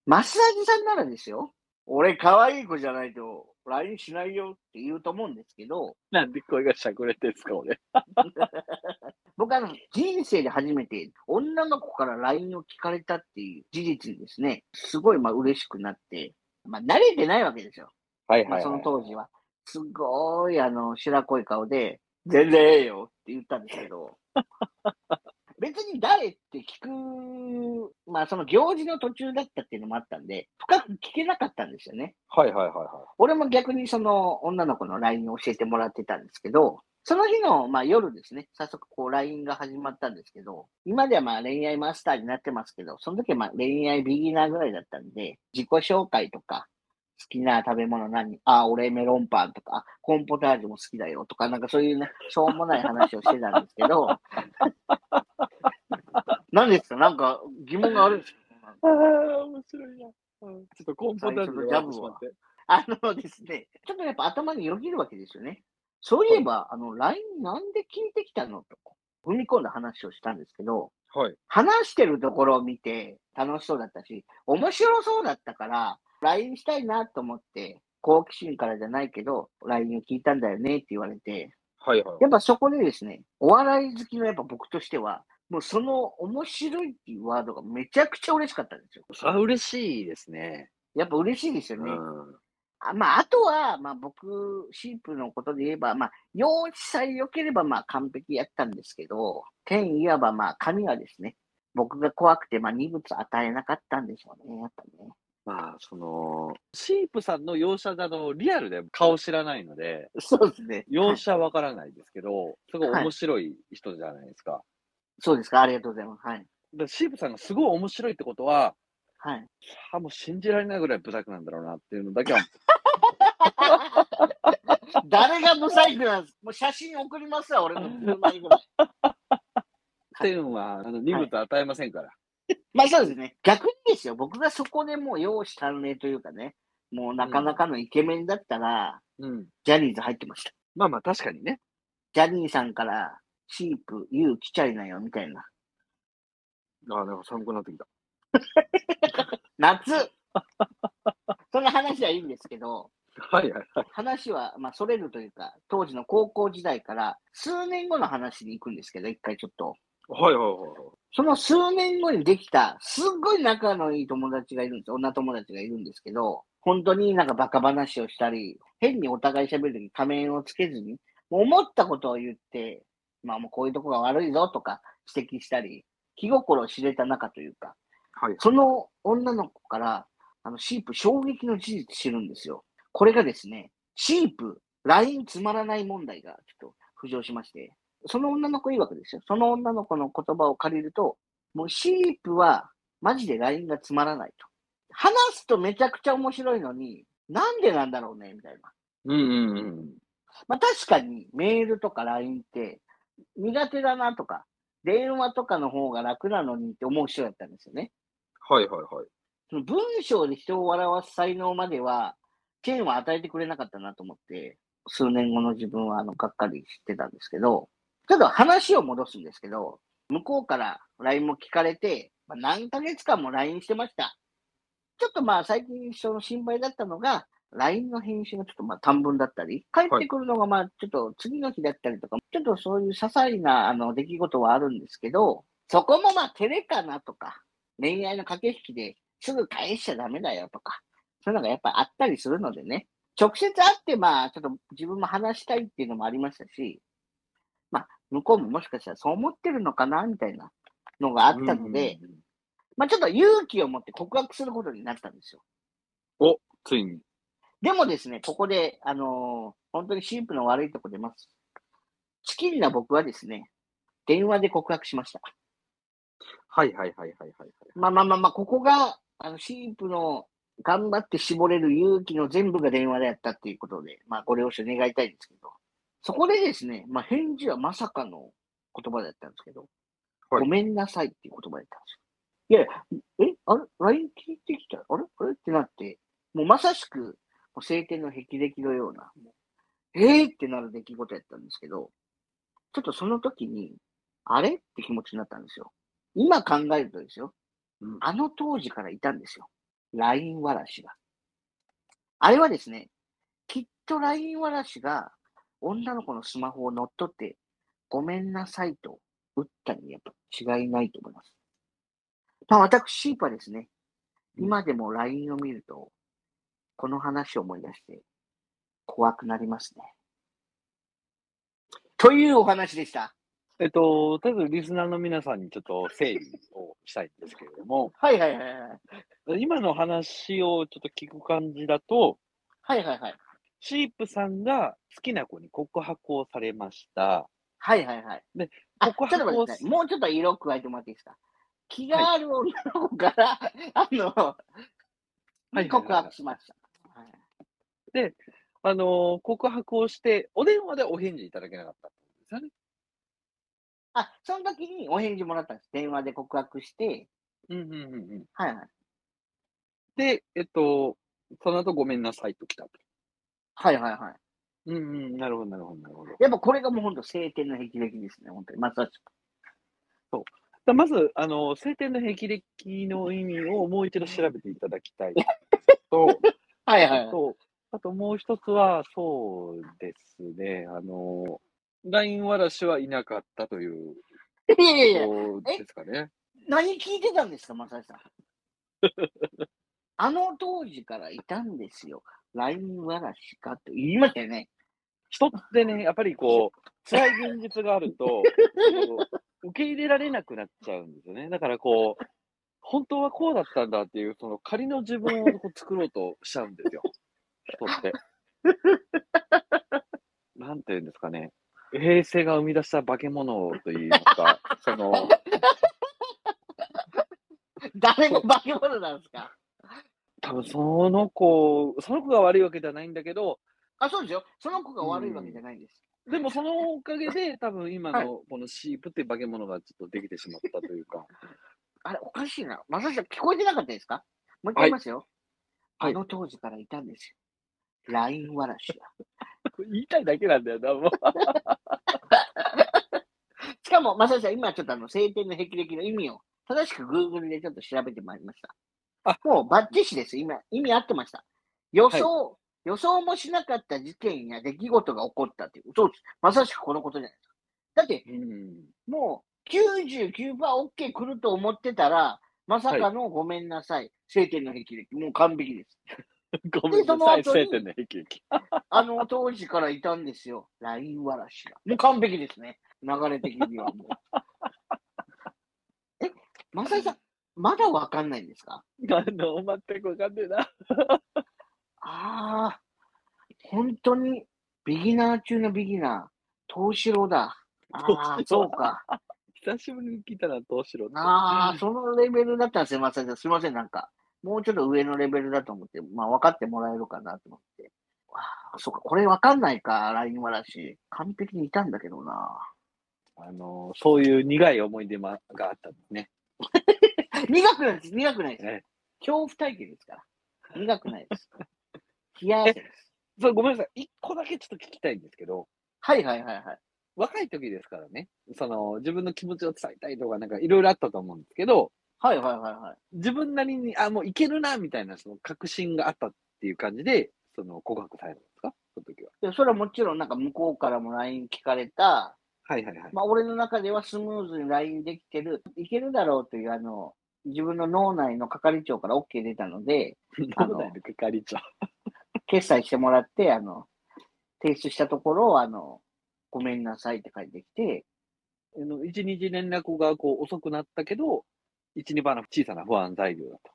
マッサージさんならですよ。俺、可愛い子じゃないと LINE しないよって言うと思うんですけど、なんで声がしゃくれてんすか、俺。僕あの、人生で初めて女の子から LINE を聞かれたっていう事実にですね、すごいまあ嬉しくなって、まあ慣れてないわけですよ。はいはい、まあそのはい。当時は。すごいあの、白濃い顔で、全然ええよって言ったんですけど、別に誰って聞く、まあその行事の途中だったっていうのもあったんで、深く聞けなかったんですよね。はいはいはいは俺も逆にその女の子の LINE を教えてもらってたんですけど、その日の、まあ、夜ですね、早速こう LINE が始まったんですけど、今ではまあ恋愛マスターになってますけど、その時はまあ恋愛ビギナーぐらいだったんで、自己紹介とか、好きな食べ物何？あ、俺メロンパンとか、あコーンポタージュも好きだよとか、なんかそういうね、しょうもない話をしてたんですけど、何ですか？なんか疑問があるんですか？ああ、面白いな。うん。ちょっとコンポタージュで笑ってしまって。あのですね、ちょっとやっぱ頭によぎるわけですよね。そういえば、あの、LINE なんで聞いてきたのと、踏み込んだ話をしたんですけど、はい。話してるところを見て楽しそうだったし、面白そうだったから、LINE したいなと思って、好奇心からじゃないけど、LINE を聞いたんだよねって言われて、はいはい。やっぱそこでですね、お笑い好きのやっぱ僕としては、もうその面白いっていうワードがめちゃくちゃ嬉しかったんですよ。それは嬉しいですね。やっぱ嬉しいですよね。うん。あまあ、あとは、まあ僕、シープのことで言えば、まあ、容姿さえ良ければ、まあ完璧やったんですけど、天いわば、まあ神はですね、僕が怖くて、まあ二物与えなかったんでしょうね、やっぱね。まあ、その、シープさんの容姿だとリアルで顔知らないので、そうですね。容はい姿はわからないですけど、すごい面白い人じゃないですか。そうですか、ありがとうございます。はい。だからシープさんがすごい面白いってことは、はい。あもう信じられないぐらいブサイクなんだろうなっていうのだけは、誰がブサイクなんですもう写真送りますわ、俺の車にぐらい。天はあの二物与えませんから。まあそうですね。逆にですよ、僕がそこでもう容姿端麗というかね、もうなかなかのイケメンだったら、うん。ジャニーズ入ってました。まあまあ確かにね。ジャニーさんから、シープ、ユー来ちゃいなよ、みたいな。ああ、なんか寒くなってきた。夏その話はいいんですけど、はいはいはい。話は、まあ、それるというか、当時の高校時代から数年後の話に行くんですけど、一回ちょっと。はいはいはいはい。その数年後にできた、すっごい仲のいい友達がいるんです。女友達がいるんですけど、本当になんかバカ話をしたり、変にお互い喋るとき仮面をつけずに、思ったことを言って、まあもうこういうとこが悪いぞとか指摘したり、気心を知れた仲というか、はい。その女の子から、あの、シープ衝撃の事実知るんですよ。これがですね、シープ、LINE つまらない問題がちょっと浮上しまして、その女の子曰くですよ。その女の子の言葉を借りると、もうシープはマジで LINE がつまらないと。話すとめちゃくちゃ面白いのに、なんでなんだろうね、みたいな。うんうんうん。まあ確かにメールとか LINE って苦手だなとか、電話とかの方が楽なのにって思う人だったんですよね。はいはいはい。その文章で人を笑わす才能までは、チェーンは与えてくれなかったなと思って、数年後の自分はあの、がっかりしてたんですけど、ちょっと話を戻すんですけど、向こうから LINE も聞かれて、まあ、何ヶ月間も LINE してました。ちょっとまあ最近その心配だったのが、LINE の返信がちょっとまあ短文だったり、帰ってくるのがまあちょっと次の日だったりとか、ちょっとそういう些細なあの出来事はあるんですけど、そこもまあ照れかなとか、恋愛の駆け引きですぐ返しちゃダメだよとか、そういうのがやっぱあったりするのでね、直接会ってまあちょっと自分も話したいっていうのもありましたし、向こうももしかしたらそう思ってるのかなみたいなのがあったので、うんうんうんまあちょっと勇気を持って告白することになったんですよ。お、ついに。でもですね、ここで、あのー本当にシンプルの悪いとこ出ます。チキンな僕はですね、電話で告白しました。はいはいはいはいはい。まあまあまあまあ、ここが、あの、シンプの頑張って絞れる勇気の全部が電話でやったっていうことで、まあご了承願いたいんですけど、そこでですね、まあ返事はまさかの言葉だったんですけど、はいごめんなさいっていう言葉だったんですよ。いやいや、えあれ ?LINE 聞いてきた？あれ？あれ？ってなって、もうまさしく、もう晴天の霹靂のような、えー？ってなる出来事やったんですけど、ちょっとその時に、あれ？って気持ちになったんですよ。今考えるとですよ、うんあの当時からいたんですよ。LINE わらしが。あれはですね、きっと LINE わらしが女の子のスマホを乗っ取って、ごめんなさいと打ったにやっぱ違いないと思います。まあ私、はですね、今でも LINE を見ると、この話を思い出して、怖くなりますね。というお話でした。えっと、とりあえずリスナーの皆さんにちょっと整理をしたいんですけれども、はいはいはいはい。今の話をちょっと聞く感じだと、はいはいはい。シープさんが好きな子に告白をされました。はいはいはい。で、告白を待ってください。もうちょっと色加えてもらっていいですか？気がある女の子から、あの、はいはい告白しました。はいあのー告白をして、お電話でお返事いただけなかったんですよね。あ、その時にお返事もらったんです。電話で告白して、うんうんうんうん。はいはい。で、えっと、その後ごめんなさいと来たと。はいはいはい。うんうん、なるほど、なるほど、なるほど。やっぱこれがもう本当晴天の霹靂ですね、本当に。まさしく。だまず、あの、晴天の霹靂の意味をもう一度調べていただきたいと、はいはいはい。あと、あともう一つは、そうですね、あの、LINE わらしはいなかったといういやいやいや、ですかね。何聞いてたんですか、まさしさん。あの当時からいたんですよ。LINE わらしかって言いましたよね。人ってね、やっぱりこう、辛い現実があると、受け入れられなくなっちゃうんですよね。だからこう、本当はこうだったんだっていう、その仮の自分を作ろうとしちゃうんですよ。人って。なんていうんですかね。平成が生み出した化け物といいますか、その、誰の化け物なんですか？多分その子、その子が悪いわけじゃないんだけど、あ、そうですよ。その子が悪いわけじゃないんです。でもそのおかげで多分今はいのこのシープっていう化け物がちょっとできてしまったというか。あれ、おかしいな。まさしさん聞こえてなかったですか？もう一回言いますよ。はいあの当時からいたんですよ。LINE わらしが。言いたいだけなんだよな、もう。しかも、まさしさん、今ちょっとあの、晴天の霹靂の意味を正しく Google でちょっと調べてまいりました。あもうバッチシです。今、意味合ってました。予想、予想もしなかった事件や出来事が起こったっていう。そうです。まさしくこのことじゃないですか。だって、うん。もう 99%OK 来ると思ってたら、まさかのごめんなさい。晴天の霹靂。もう完璧です。ごめんなさい、晴天の霹靂。あの当時からいたんですよ。LINE わらしが。もう完璧ですね。流れ的にはもう。え、まささん、まだわかんないんですか？あの、全くわかんねえな。ああ、本当にビギナー中のビギナー、東四郎だ。ああ、東四郎そうか。久しぶりに聞いたな、どうしろって。ああ、そのレベルだったらすいません。すいません、なんか。もうちょっと上のレベルだと思って、まあ分かってもらえるかなと思って。ああ、そうか、これ分かんないか、LINE わらし。完璧にいたんだけどな。あの、そういう苦い思い出もがあったんですね。苦くないです。苦くないです。ね恐怖体験ですから。苦くないです。冷や汗です。そうごめんなさい。一個だけちょっと聞きたいんですけど、はいはいはいはい。若い時ですからね、その、自分の気持ちを伝えたいとか、なんかいろいろあったと思うんですけど、はいはいはいはい。自分なりに、あ、もういけるな、みたいな、その確信があったっていう感じで、その告白されたんですか？その時は。でそれはもちろんなんか向こうからも LINE 聞かれた、はいはいはい。まあ俺の中ではスムーズに LINE できてる、いけるだろうというあの、自分の脳内の係長から OK 出たので、あ の脳内の係長。決済してもらって、あの、提出したところ、あの、ごめんなさいって書いてきて、あの、一日連絡がこう遅くなったけど、一、二番の小さな不安材料だと。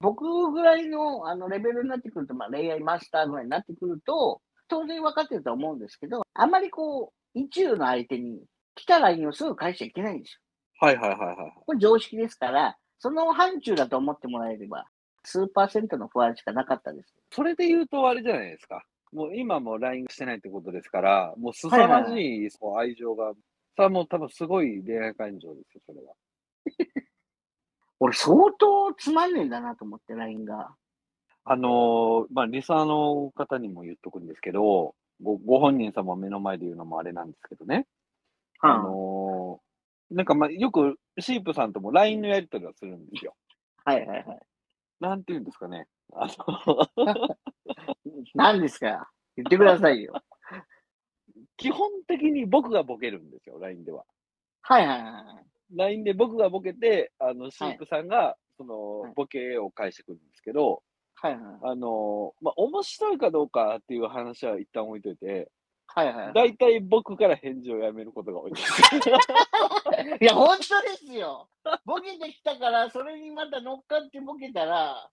僕ぐらいのあのレベルになってくると、まあ、恋愛マスターぐらいになってくると、当然分かってると思うんですけど、あまりこう、一中の相手に来た LINE をすぐ返しちゃいけないんですよ。はいはいはいはい。これ常識ですから、その範疇だと思ってもらえれば、数パーセントの不安しかなかったです。それで言うとあれじゃないですか。もう今も LINE してないってことですから、もう凄まじい愛情が、それはもう多分すごい恋愛感情ですよ、それは。俺相当つまんねえんだなと思って、LINE が。あのーまあ、リサーの方にも言っとくんですけど、ごご本人様を目の前で言うのもあれなんですけどね。あのーなんかまあ、よくシープさんとも LINE のやり取りをするんですよ。はいはいはい。なんて言うんですかね。あの、何ですか？言ってくださいよ。基本的に僕がボケるんですよ、LINE では。はいはいはいはい。LINE で僕がボケて、あの、シープさんが、そはいの、ボケを返してくるんですけど、はいはい。あの、まあ、面白いかどうかっていう話は一旦置いといて、はいはいはい。大体僕から返事をやめることが多いです。いや、本当ですよ。ボケてきたから、それにまた乗っかってボケたら、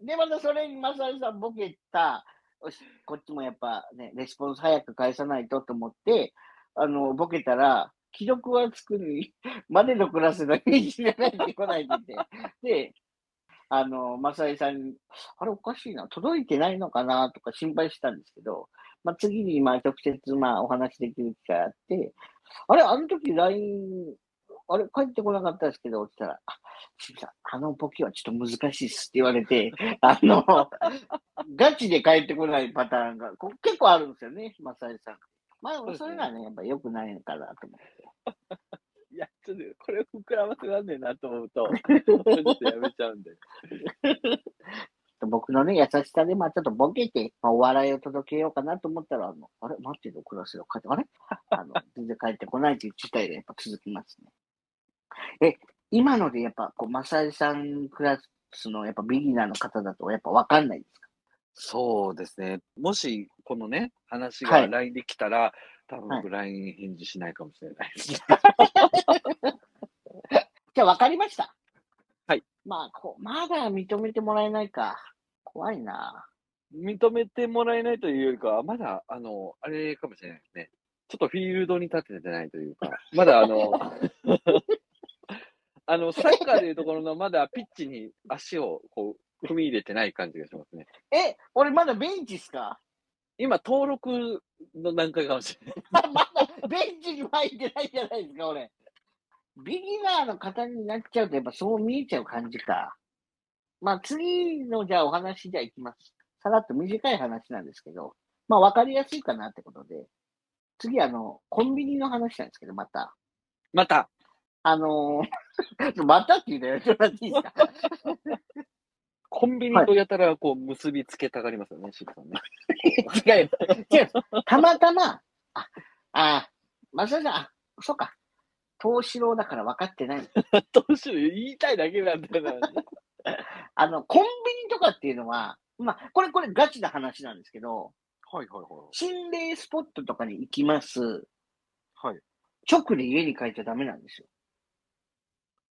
で、またそれにマサイさんボケた、よし、こっちもやっぱね、レスポンス早く返さないとと思って、あの、ボケたら、既読はつくのに、までのクラスの返事がないってこないって言って、で、あの、マサイさんに、あれおかしいな、届いてないのかなとか心配したんですけど、まあ、次に、まあ、直接、まあ、お話できる機会あって、あれ、あの時 LINE、あれ、帰ってこなかったですけど、って言ったら、あ、すみん、あのボケはちょっと難しいっすって言われて、あの、ガチで帰ってこないパターンがこ結構あるんですよね、マサイさん。まあ、それがね、やっぱ良くないのかなと思って。いや、ちょっとこれ膨らませなんねんなと思うと、ちょっとやめちゃうんで。僕のね、優しさで、まあちょっとボケて、まあ、お笑いを届けようかなと思ったら、あの、あれ？待ってるクラスが帰って、あれ？あの、全然帰ってこないという事態でやっぱ続きますね。え、今のでやっぱ、こう、マサイさんクラスのやっぱビギナーの方だとやっぱわかんないですか？そうですね。もし、このね、話がはい LINE できたら、多分はい僕 LINE 返事しないかもしれないですね。じゃあ分かりました。はい。まあ、こう、まだ認めてもらえないか。怖いな。認めてもらえないというよりかは、まだ、あの、あれかもしれないですね。ちょっとフィールドに立ててないというか、まだあの、あの、サッカーでいうところの、まだピッチに足をこう、踏み入れてない感じがしますね。え、俺まだベンチっすか？今、登録の段階かもしれない。あ まだベンチに入ってないじゃないですか、俺。ビギナーの方になっちゃうと、やっぱそう見えちゃう感じか。まあ、次の、じゃあお話じゃあいきます。さらっと短い話なんですけど、まあ、わかりやすいかなってことで、次、あの、コンビニの話なんですけど、また。また、あのー またって言うのやめてもらっていいですか？コンビニとやたらこう結びつけたがりますよね、シブさんね。違う。違う。たまたま、あ、あ、まささん、あ、そうか。東四郎だから分かってない。どうしよう、言いたいだけなんだよな。あの、コンビニとかっていうのは、まあ、これ、これガチな話なんですけど、はいはいはい。心霊スポットとかに行きます。はい。直で家に帰っちゃダメなんですよ。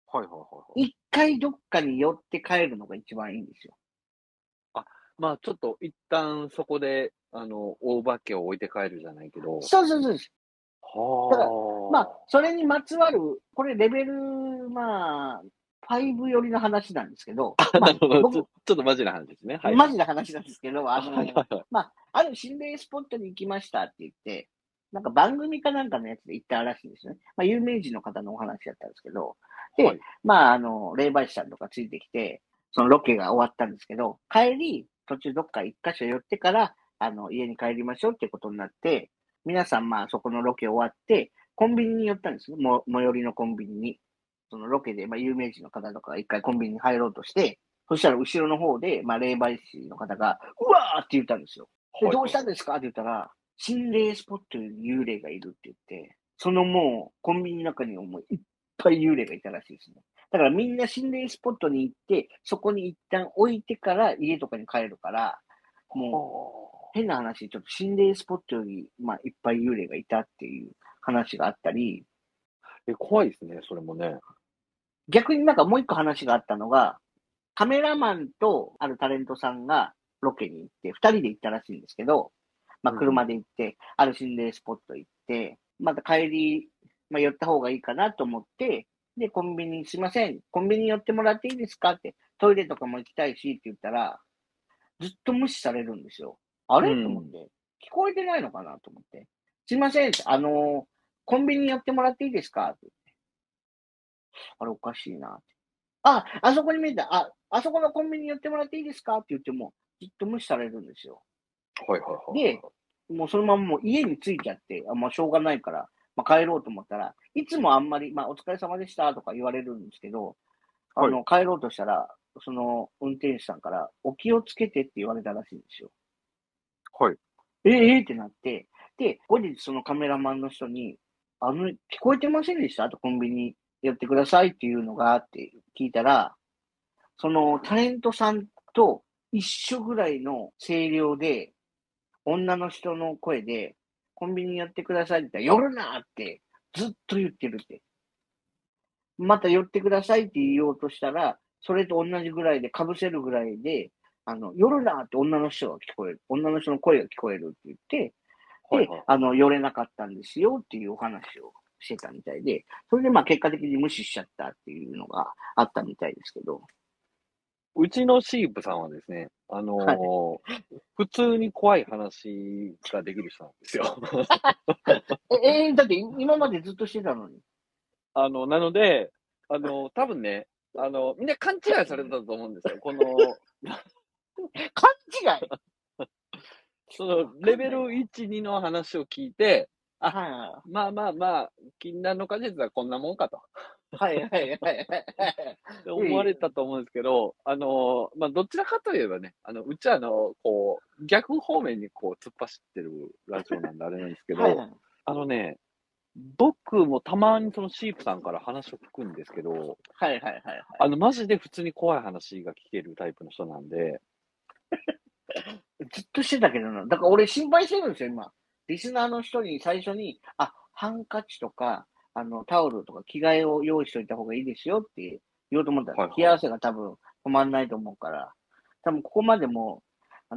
はいはいはいはい。一回どっかに寄って帰るのが一番いいんですよ。まあちょっと一旦そこで、あの、大化けを置いて帰るじゃないけど。そうそうそうです。だからはまあ、それにまつわる、これレベル、まあ、5寄りの話なんですけど、まあ。ち僕ょっとマジな話ですね。はい。マジな話なんですけど、あの。まあ、ある心霊スポットに行きましたって言って、なんか番組かなんかのやつで行ったらしいんですね。まあ、有名人の方のお話だったんですけど、ではいまあ、あの、霊媒師さんとかついてきて、そのロケが終わったんですけど、帰り、途中どっか一箇所寄ってから、あの、家に帰りましょうってことになって、皆さん、まあ、そこのロケ終わって、コンビニに寄ったんですね。も最寄りのコンビニに。そのロケで、まあ、有名人の方とかが一回コンビニに入ろうとして、そしたら後ろの方で、まあ、霊媒師の方が、うわーって言ったんですよ。で、どうしたんですか？って言ったら、心霊スポットに幽霊がいるって言って、そのもう、コンビニの中にはもういっぱい幽霊がいたらしいですね。だからみんな心霊スポットに行って、そこに一旦置いてから家とかに帰るから、もう、変な話、ちょっと心霊スポットより、まあ、いっぱい幽霊がいたっていう話があったり、え、怖いですね、それもね。逆になんかもう一個話があったのが、カメラマンとあるタレントさんがロケに行って、二人で行ったらしいんですけど、まあうん車で行って、ある心霊スポット行って、また帰り、まあ寄った方がいいかなと思って、で、コンビニ、すいません、コンビニ寄ってもらっていいですかって、トイレとかも行きたいしって言ったら、ずっと無視されるんですよ。あれ、うんと思って。聞こえてないのかなと思って。すいません、あのコンビニ寄ってもらっていいですか？って言って。あれおかしいなって。あ、あそこに見えた。あ、あそこのコンビニ寄ってもらっていいですか？って言っても、ずっと無視されるんですよ。はいはいはい。で、もうそのままもう家に着いちゃって、あもうしょうがないから、まあ、帰ろうと思ったら、いつもあんまり、まあ、お疲れ様でしたとか言われるんですけど、あの、帰ろうとしたら、その運転手さんから、お気をつけてって言われたらしいんですよ。はい。えええってなって、で、後日そのカメラマンの人に、あの、聞こえてませんでした？あとコンビニ寄ってくださいっていうのがあって聞いたら、そのタレントさんと一緒ぐらいの声量で、女の人の声で、コンビニ寄ってくださいって言ったら、寄るなってずっと言ってるって。また寄ってくださいって言おうとしたら、それと同じぐらいで、被せるぐらいで、あの、寄るなって女の人が聞こえる。女の人の声が聞こえるって言って、ではいはい、あの、寄れなかったんですよっていうお話をしてたみたいで、それでまあ結果的に無視しちゃったっていうのがあったみたいですけど、うちのシープさんはですね、あのー普通に怖い話ができる人なんですよ。え、えーだって今までずっとしてたのに。あの、なので、あの、多分ね、あの、みんな勘違いされたと思うんですよ。この、勘違い その、レベル1、2の話を聞いて、あはいはまあまあまあ、禁断の果実はこんなもんかと。いはいはいはいはい。思われたと思うんですけど、あの、まあ、どちらかといえばね、あの、うちはあの、こう、逆方面にこう、突っ走ってるラジオなんであれなんですけど、はいはいあのね、僕もたまにそのシープさんから話を聞くんですけど、はいはいはいはい。あの、マジで普通に怖い話が聞けるタイプの人なんで、ずっとしてたけどな。だから俺心配してるんですよ、今。リスナーの人に最初に、あ、ハンカチとか、あの、タオルとか着替えを用意しておいた方がいいですよって言おうと思ったら、はいはい冷や汗が多分止まんないと思うから、多分ここまでも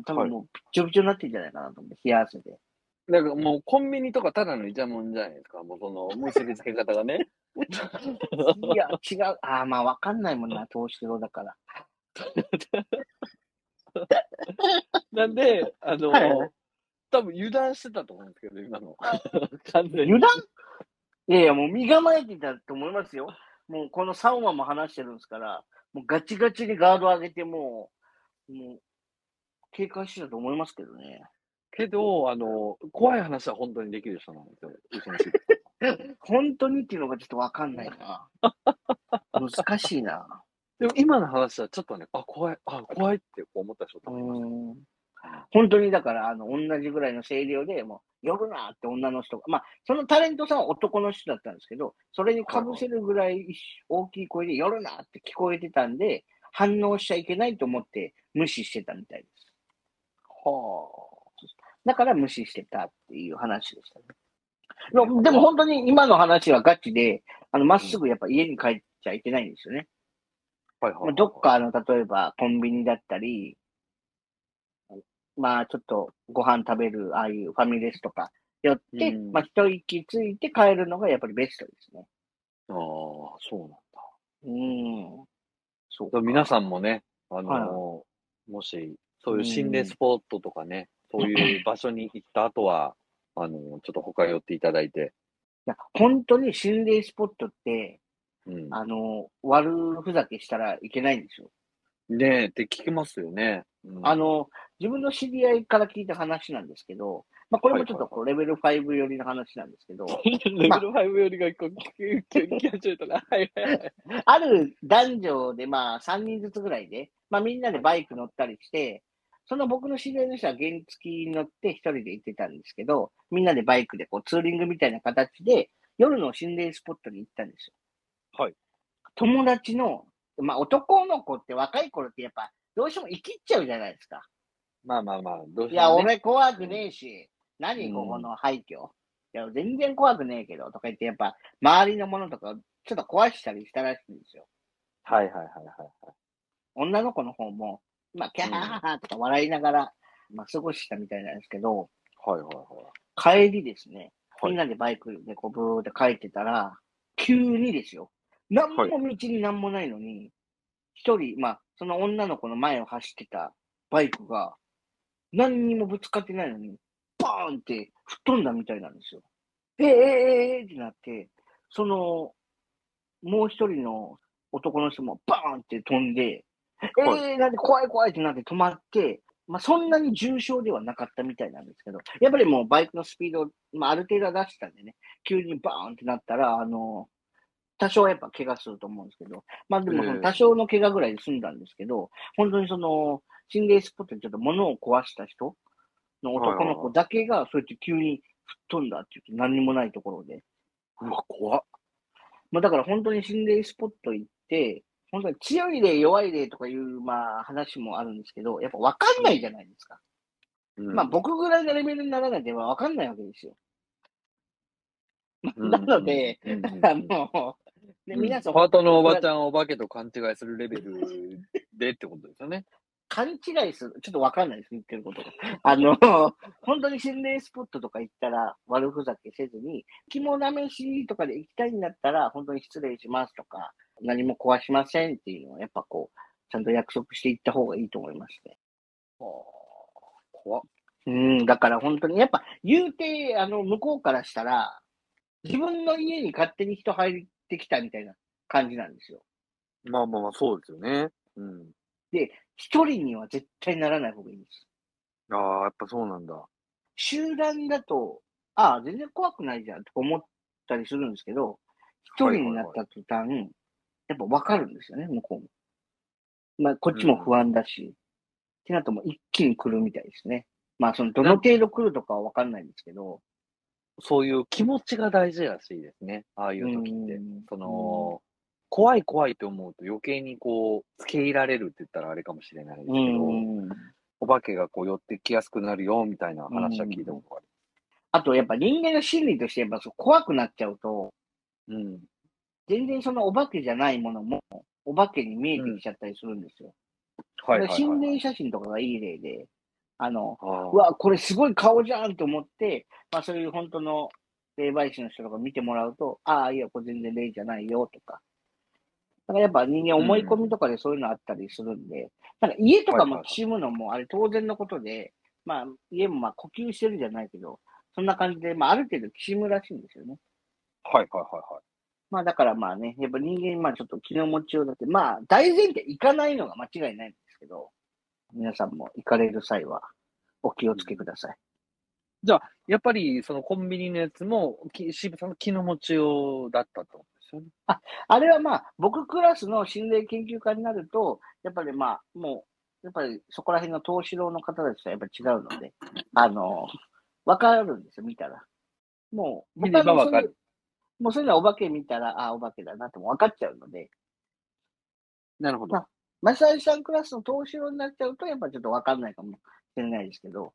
多分もうびっちょびちょになってんじゃないかなと思って、冷や汗で。だからもうコンビニとかただのイチャモンじゃないですか、もうその結びつけ方がね。いや、違う。ああ、まあわかんないもんな、投資郎だから。なんで、あの、はいはい多分油断してたと思うんですけど、今の。完全に。油断？いやいや、もう身構えてたと思いますよ。もうこの3話も話してるんですから、もうガチガチにガード上げて、もう、もう、警戒してたと思いますけどね。けど、あの、怖い話は本当にできる人なんですよ、本当にっていうのがちょっとわかんないな。難しいな。でも今の話はちょっとね、あ、怖い、あ、怖いって思った人とう思いましーん本当にだから、あの、同じぐらいの声量でもう、呼ぶなって女の人が、まあ、そのタレントさんは男の人だったんですけど、それに被せるぐらい大きい声で、呼るなって聞こえてたんで、反応しちゃいけないと思って無視してたみたいです。た。はだから無視してたっていう話でしたね。でもでも本当に今の話はガチで、あの、まっすぐやっぱ家に帰っちゃいけないんですよね。あ。はいはい、まあ、どっか、あの、例えばコンビニだったり、まあ、ちょっとご飯食べる、ああいうファミレスとか寄って、うんまあ、一息ついて帰るのがやっぱりベストですね。ああ、そうなんだ。うん。そう皆さんもね、あのはもし、そういう心霊スポットとかね、そういう場所に行った後は、あのちょっと他寄っていただいて、いや、本当に心霊スポットって、うん。あの、悪ふざけしたらいけないんですよ。ねえって聞きますよね。うんあ、の、自分の知り合いから聞いた話なんですけど、まあ、これもちょっとこうレベル5寄りの話なんですけど、レベル5よりがこう、聞き聞き始めたら、はいはいはい。ある男女でまあ3人ずつぐらいで、まあみんなでバイク乗ったりして、その僕の知り合いの人は原付に乗って一人で行ってたんですけど、みんなでバイクでこうツーリングみたいな形で夜の心霊スポットに行ったんですよ。はい。友達の、まあ男の子って若い頃ってやっぱどうしても生きっちゃうじゃないですか。まあまあまあ、どうしいや、よう、ね。俺怖くねえし、何うんここの廃墟。いや、全然怖くねえけど、とか言って、やっぱ、周りのものとか、ちょっと壊したりしたらしいんですよ。はいはいはいはい。女の子の方も、まあ、キャハハハとか笑いながら、まあ、過ごしたみたいなんですけど、はいはいはい。帰りですね、はいみんなでバイクでこう、ブーって帰ってたら、急にですよ。なんも道になんもないのに、一、人、まあ、その女の子の前を走ってたバイクが、何にもぶつかってないのに、バーンって吹っ飛んだみたいなんですよ。えー、えー、えー、ってなって、その、もう一人の男の人もバーンって飛んで、えはー、なんで怖い怖いってなって止まって、まあ、そんなに重傷ではなかったみたいなんですけど、やっぱりもうバイクのスピード、まあ、ある程度は出したんでね、急にバーンってなったら、あの、多少はやっぱ怪我すると思うんですけど、まあでもそのええ。多少の怪我ぐらいで済んだんですけど、本当にその、心霊スポットにちょっと物を壊した人の男の子だけが、そうやって急に吹っ飛んだって言って何にもないところで。うわ、怖っ。まあだから本当に心霊スポット行って、本当に強い霊、弱い霊とかいう、まあ話もあるんですけど、やっぱ分かんないじゃないですか。うん。まあ僕ぐらいのレベルにならないでは分かんないわけですよ。なので、あの、皆さん、パートのおばちゃん、お化けと勘違いするレベルでってことですよね。勘違いする、ちょっとわかんないです、言ってることが。あの、本当に心霊スポットとか行ったら悪ふざけせずに、肝試しとかで行きたいんだったら、本当に失礼しますとか、何も壊しませんっていうのは、やっぱこう、ちゃんと約束していった方がいいと思いますね。怖っ。うん、だから本当に、やっぱ言うて、あの、向こうからしたら、自分の家に勝手に人入ってきたみたいな感じなんですよ。まあまあまあ、そうですよね。うん。一人には絶対ならない方がいいです。ああ、やっぱそうなんだ。集団だと、ああ、全然怖くないじゃんとか思ったりするんですけど、一人になった途端、やっぱ分かるんですよね、向こうも。まあ、こっちも不安だし、ってなるともう一気に来るみたいですね。まあ、その、どの程度来るとかは分かんないんですけど、そういう気持ちが大事らしいですね。ああいう時ってうん。その、怖い怖いと思うと余計にこう、付け入られるって言ったらあれかもしれないですけうど、ん。お化けがこう寄ってきやすくなるよ、みたいな話は聞いたことがある。あと、やっぱ人間の心理として、やっぱそう怖くなっちゃうと、うん。全然そのお化けじゃないものも、お化けに見えてきちゃったりするんですよ。はいはい、はい。心霊写真とかがいい例で、あの、あーうわ、これすごい顔じゃんと思って、まあそういう本当の霊媒師の人とか見てもらうと、ああ、いや、これ全然霊じゃないよとか。だからやっぱ人間思い込みとかでそういうのあったりするんで、なんか家とかもきしむのもあれ当然のことで、まあ家もまあ呼吸してるじゃないけど、そんな感じで、まあある程度きしむらしいんですよね。はいはいはいはい。まあだからまあね、やっぱ人間まあちょっと気の持ちようだって、まあ大前提行かないのが間違いないんですけど、皆さんも行かれる際はお気をつけください。やっぱりそのコンビニのやつも、き渋さんの気の持ちようだったとですよね？あれはまあ、僕クラスの心霊研究家になると、やっぱりまあ、もう、やっぱりそこら辺の東四郎の方たちとはやっぱ違うので、あの、わかるんですよ、見たら。もう、見ればわかる。もうそういうのはお化け見たら、ああ、お化けだなってもう分かっちゃうので、なるほど。まマサイさんクラスの東四郎になっちゃうと、やっぱちょっと分かんないかもしれないですけど、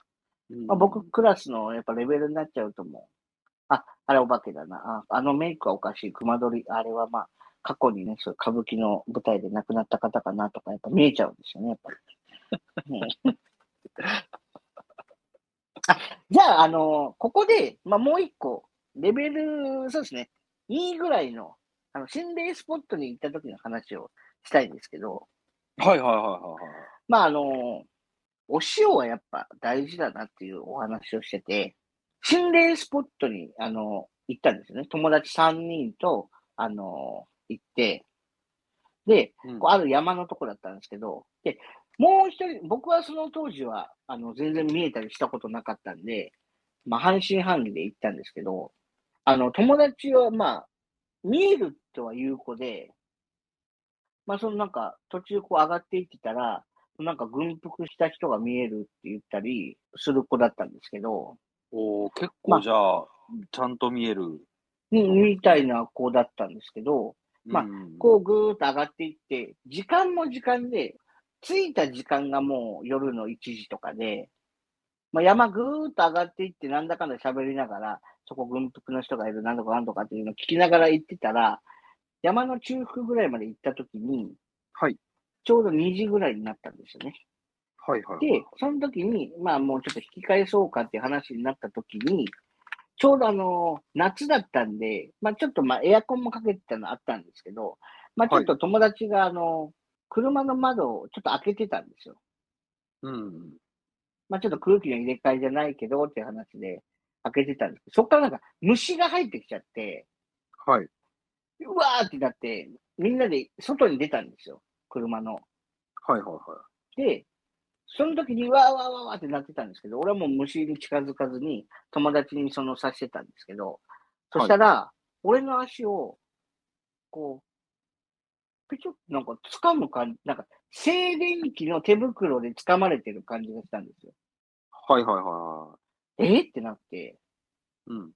うんまあ、僕クラスのやっぱレベルになっちゃうともう、あ、あれお化けだな。ああのメイクはおかしい。熊取り、あれはまあ、過去にね、そう歌舞伎の舞台で亡くなった方かなとか、やっぱ見えちゃうんですよね、やっぱり。うん あじゃあ、あのここで、まあ、もう一個、レベル、そうですね、2ぐらいの、あの、心霊スポットに行った時の話をしたいんですけど、はいはいはいはいはい。まあ、あのお塩はやっぱ大事だなっていうお話をしてて、心霊スポットに、あの、行ったんですよね。友達3人と、あの、行って、で、うんこうある山のとこだったんですけど、で、もう一人、僕はその当時は、あの、全然見えたりしたことなかったんで、まあ、半信半疑で行ったんですけど、あの、友達は、まあ、見えるとは言う子で、まあ、そのなんか、途中こう上がっていってたら、なんか軍服した人が見えるって言ったりする子だったんですけど、おー結まあ構じゃあ、ちゃんと見える。みみたいな子だったんですけど、まあうん。こうぐーっと上がっていって、時間も時間で、着いた時間がもう夜の1時とかで、まあ、山ぐーっと上がっていって、なんだかんだ喋りながら、そこ軍服の人がいる、なんとかなんとかっていうのを聞きながら行ってたら、山の中腹ぐらいまで行った時に、はい。ちょうど2時ぐらいになったんですよね。はいはいはい。で、その時に、まあもうちょっと引き返そうかっていう話になった時に、ちょうどあの、夏だったんで、まあちょっとまあエアコンもかけてたのあったんですけど、まあちょっと友達があの、車の窓をちょっと開けてたんですよ。うん。まあちょっと空気の入れ替えじゃないけどっていう話で開けてたんですけど、そっからなんか虫が入ってきちゃって、はい。うわーってなって、みんなで外に出たんですよ。車の。はいはいはい。で、その時にわーわーわーわーってなってたんですけど、俺はもう虫に近づかずに友達にそのさしてたんですけど、そしたら、俺の足を、こう、ぺちょっとなんか掴む感じ、なんか静電気の手袋で掴まれてる感じがしたんですよ。はいはいはえってなって、い。うん。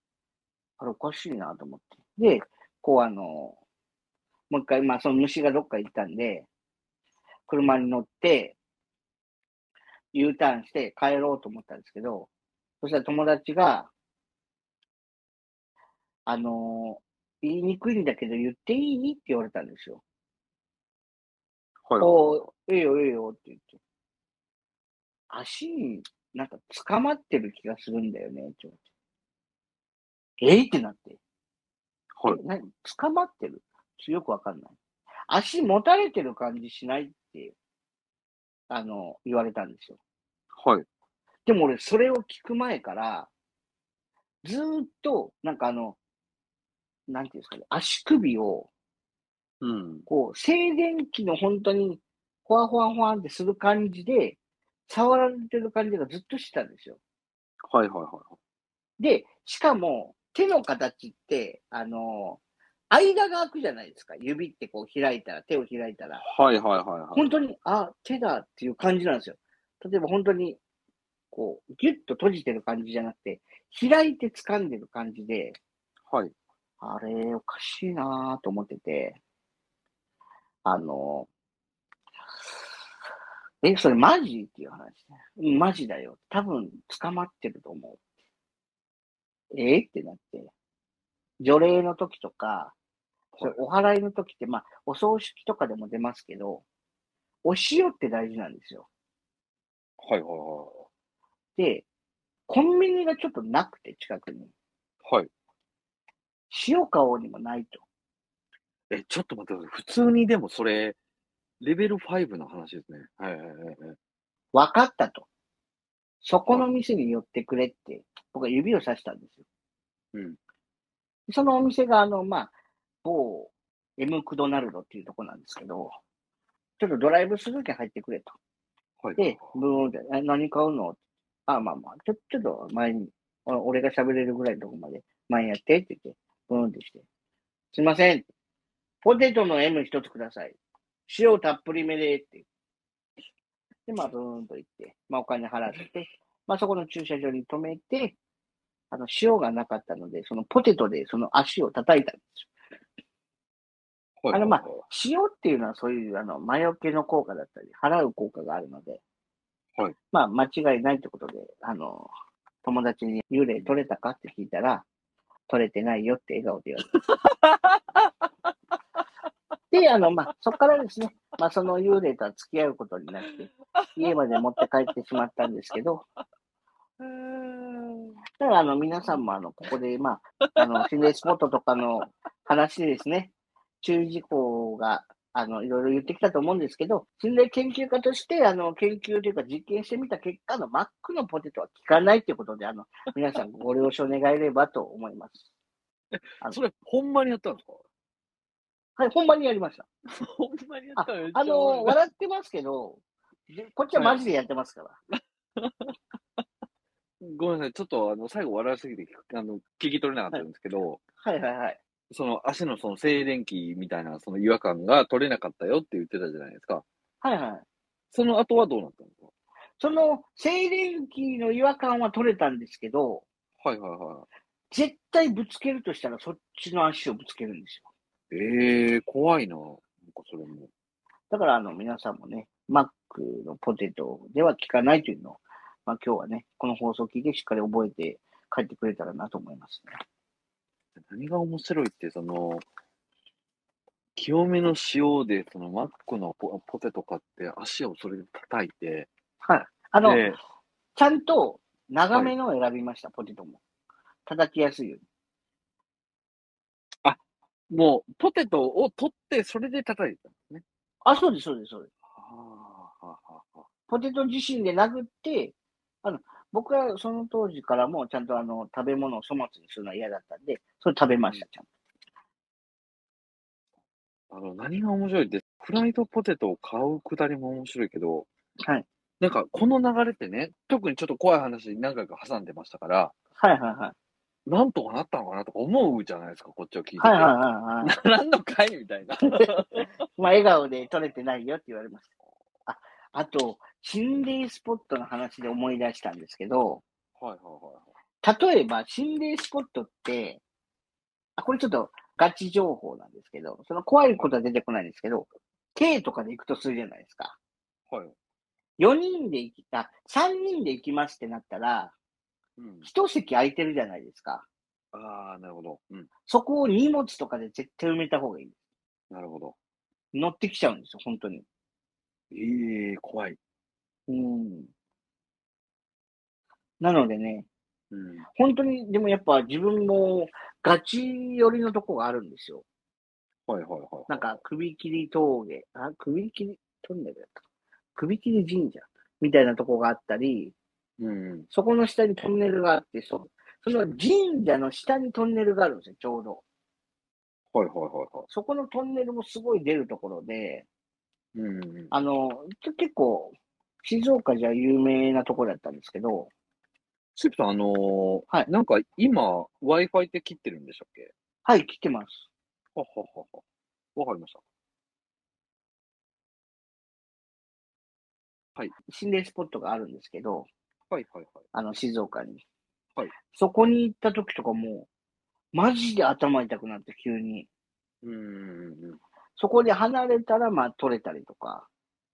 あれおかしいなと思って。で、こうあの、もう一回、まあその虫がどっか行ったんで、車に乗って、U ターンして帰ろうと思ったんですけど、そしたら友達が、あのー言いにくいんだけど言っていい？って言われたんですよ。はい。おうええよ、ええよって言って。足になんか捕まってる気がするんだよね、って言われて。え？いってなって。はい。え何捕まってるよくわかんない。足持たれてる感じしないって、あの、言われたんですよ。はい。でも俺、それを聞く前から、ずーっと、なんかあの、なんていうんですかね、足首を、うん。こう、静電気の本当に、ほわほわほわんってする感じで、触られてる感じがずっとしてたんですよ。はいはいはい。で、しかも、手の形って、あの、間が空くじゃないですか。指ってこう開いたら、手を開いたら。はいはいはいはい。本当に、あ、手だっていう感じなんですよ。例えば本当に、こう、ギュッと閉じてる感じじゃなくて、開いて掴んでる感じで、はい。あれ、おかしいなぁと思ってて、あの、え、それマジっていう話ね。うんマジだよ。多分捕まってると思う。えってなって。除霊の時とか、それお祓いの時って、まあ、お葬式とかでも出ますけど、お塩って大事なんですよ。はいはいはで、コンビニがちょっとなくて、近くに。い。はい。塩買おうにもないと。え、ちょっと待ってください。普通にでもそれ、レベル5の話ですね。はいはいはいはい。分かったと。そこの店に寄ってくれって、僕は指をさしたんですよ。うん。そのお店が、あの、まあ、某 M クドナルドっていうとこなんですけど、ちょっとドライブスルー券入ってくれと。はい。で、ブーンって、え何買うの？あ、まあまあ、ちょ、ちょっと前に、お俺が喋れるぐらいのとこまで前やってって言って、ブーンってして。すいません。ポテトの M 一つください。塩たっぷりめでって。で、まあ、ブーンと言って、まあ、お金払って、まあ、そこの駐車場に止めて、あの、塩がなかったので、そのポテトでその足を叩いたんですよ。はいあのまあ塩っていうのはそういう、あの、魔除けの効果だったり、払う効果があるので、はい。まあ、間違いないってことで、あの、友達に幽霊取れたかって聞いたら、取れてないよって笑顔で言われた。で、あの、まあ、そこからですね、まあ、その幽霊とは付き合うことになって、家まで持って帰ってしまったんですけど、だから、あの、皆さんも、あの、ここで、まあ、あの、心霊スポットとかの話ですね、注意事項が、あの、いろいろ言ってきたと思うんですけど、心霊研究家として、あの、研究というか実験してみた結果のマックのポテトは効かないということで、あの、皆さんご了承願えればと思います。それ、ほんまにやったんですか？はい、本番にやりました。ほんまにやったのあの、笑ってますけど、でこっちはマジでやってますから。ごめんなさい。ちょっと、あの、最後笑いすぎて、あの、聞き取れなかったんですけど、はいはいはい。その足のその静電気みたいな、その違和感が取れなかったよって言ってたじゃないですか。はいはい。その後はどうなったんですか？その静電気の違和感は取れたんですけど、はいはいは絶対ぶつけるとしたらそっちの足をぶつけるんですよ。い。ええー、怖いな。なんかそれも。だからあの皆さんもね、マックのポテトでは効かないというのを、まあ今日はね、この放送を聞いてしっかり覚えて帰ってくれたらなと思いますね。何が面白いって、その、清めの塩で、そのマックのポポテト買って、足をそれで叩いて、はい。あの、で、ちゃんと長めのを選びました、ポテトも。叩きやすいように。もう、ポテトを取って、それで叩いたんですね。あ、そうです、そうです、そうです。ポテト自身で殴って、あの、僕はその当時からもちゃんとあの、食べ物を粗末にするのは嫌だったんで、それ食べました、ちゃんと。あの、何が面白いって、フライドポテトを買うくだりも面白いけど、はい。なんか、この流れってね、特にちょっと怖い話何回か挟んでましたから、はいはいはい。なんとかなったのかなとか思うじゃないですか、こっちを聞いてて。はいはいはいはい。ななんのかいみたいな。まあ、笑顔で撮れてないよって言われました。あ、あと、心霊スポットの話で思い出したんですけど、はいはいはい。例えば心霊スポットって、あ、これちょっとガチ情報なんですけど、その怖いことは出てこないんですけど、K とかで行くとするじゃないですか。はい。4人で行き、あ、3人で行きますってなったら、うん。1席空いてるじゃないですか。ああ、なるほど。うん。そこを荷物とかで絶対埋めた方がいい。なるほど。乗ってきちゃうんですよ、本当に。ええ怖い。うん。なのでね、うん。本当に、でもやっぱ自分もガチ寄りのとこがあるんですよ。はいはいはい。なんか、首切り峠、あ、首切りトンネルだったか首切り神社みたいなとこがあったり、うん。そこの下にトンネルがあって、そその神社の下にトンネルがあるんですよ、ちょうど。はいはいはいはそこのトンネルもすごい出るところで、い。うん。あの、結構、静岡じゃ有名なところだったんですけど、シップさん、あのーはいなんか今、Wi-Fi って切ってるんでしたっけ？はい、来てます。はははは。わかりました。心霊スポットがあるんですけど、はいはいはい。あの、静岡に。はい。そこに行った時とかも、マジで頭痛くなって急に。うんそこで離れたら、まあ、取れたりとか。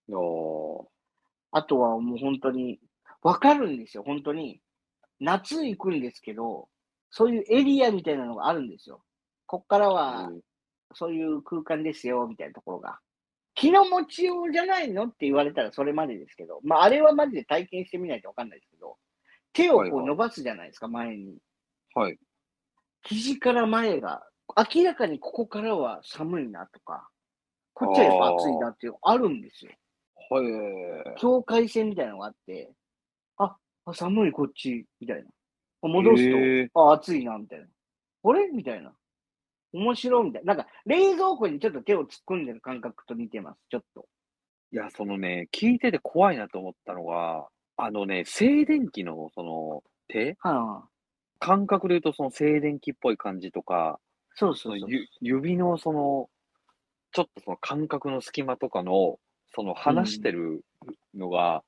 うん。ああとはもう本当に、わかるんですよ、本当に。夏行くんですけど、そういうエリアみたいなのがあるんですよ。こっからあ。は、そういう空間ですよ、みたいなところが。気の持ちようじゃないの？って言われたらそれまでですけど、まあ、あれはマジで体験してみないとわかんないですけど、手をこう伸ばすじゃないですか、前に。はい。肘から前が、明らかにここからは寒いなとか、こっちはやっぱ暑いなっていうのあるんですよ。はい。境界線みたいなのがあって、あ、あ寒いこっち、みたいな。あ戻すと、あ、暑いな、みたいな。あれ？みたいな。面白いみたいな。なんか、冷蔵庫にちょっと手を突っ込んでる感覚と似てます、ちょっと。いや、そのね、聞いてて怖いなと思ったのが、あのね、静電気のその手？はあ、感覚で言うとその静電気っぽい感じとか、そうそうそう。ゆ指のその、ちょっとその感覚の隙間とかの、その話してるのが、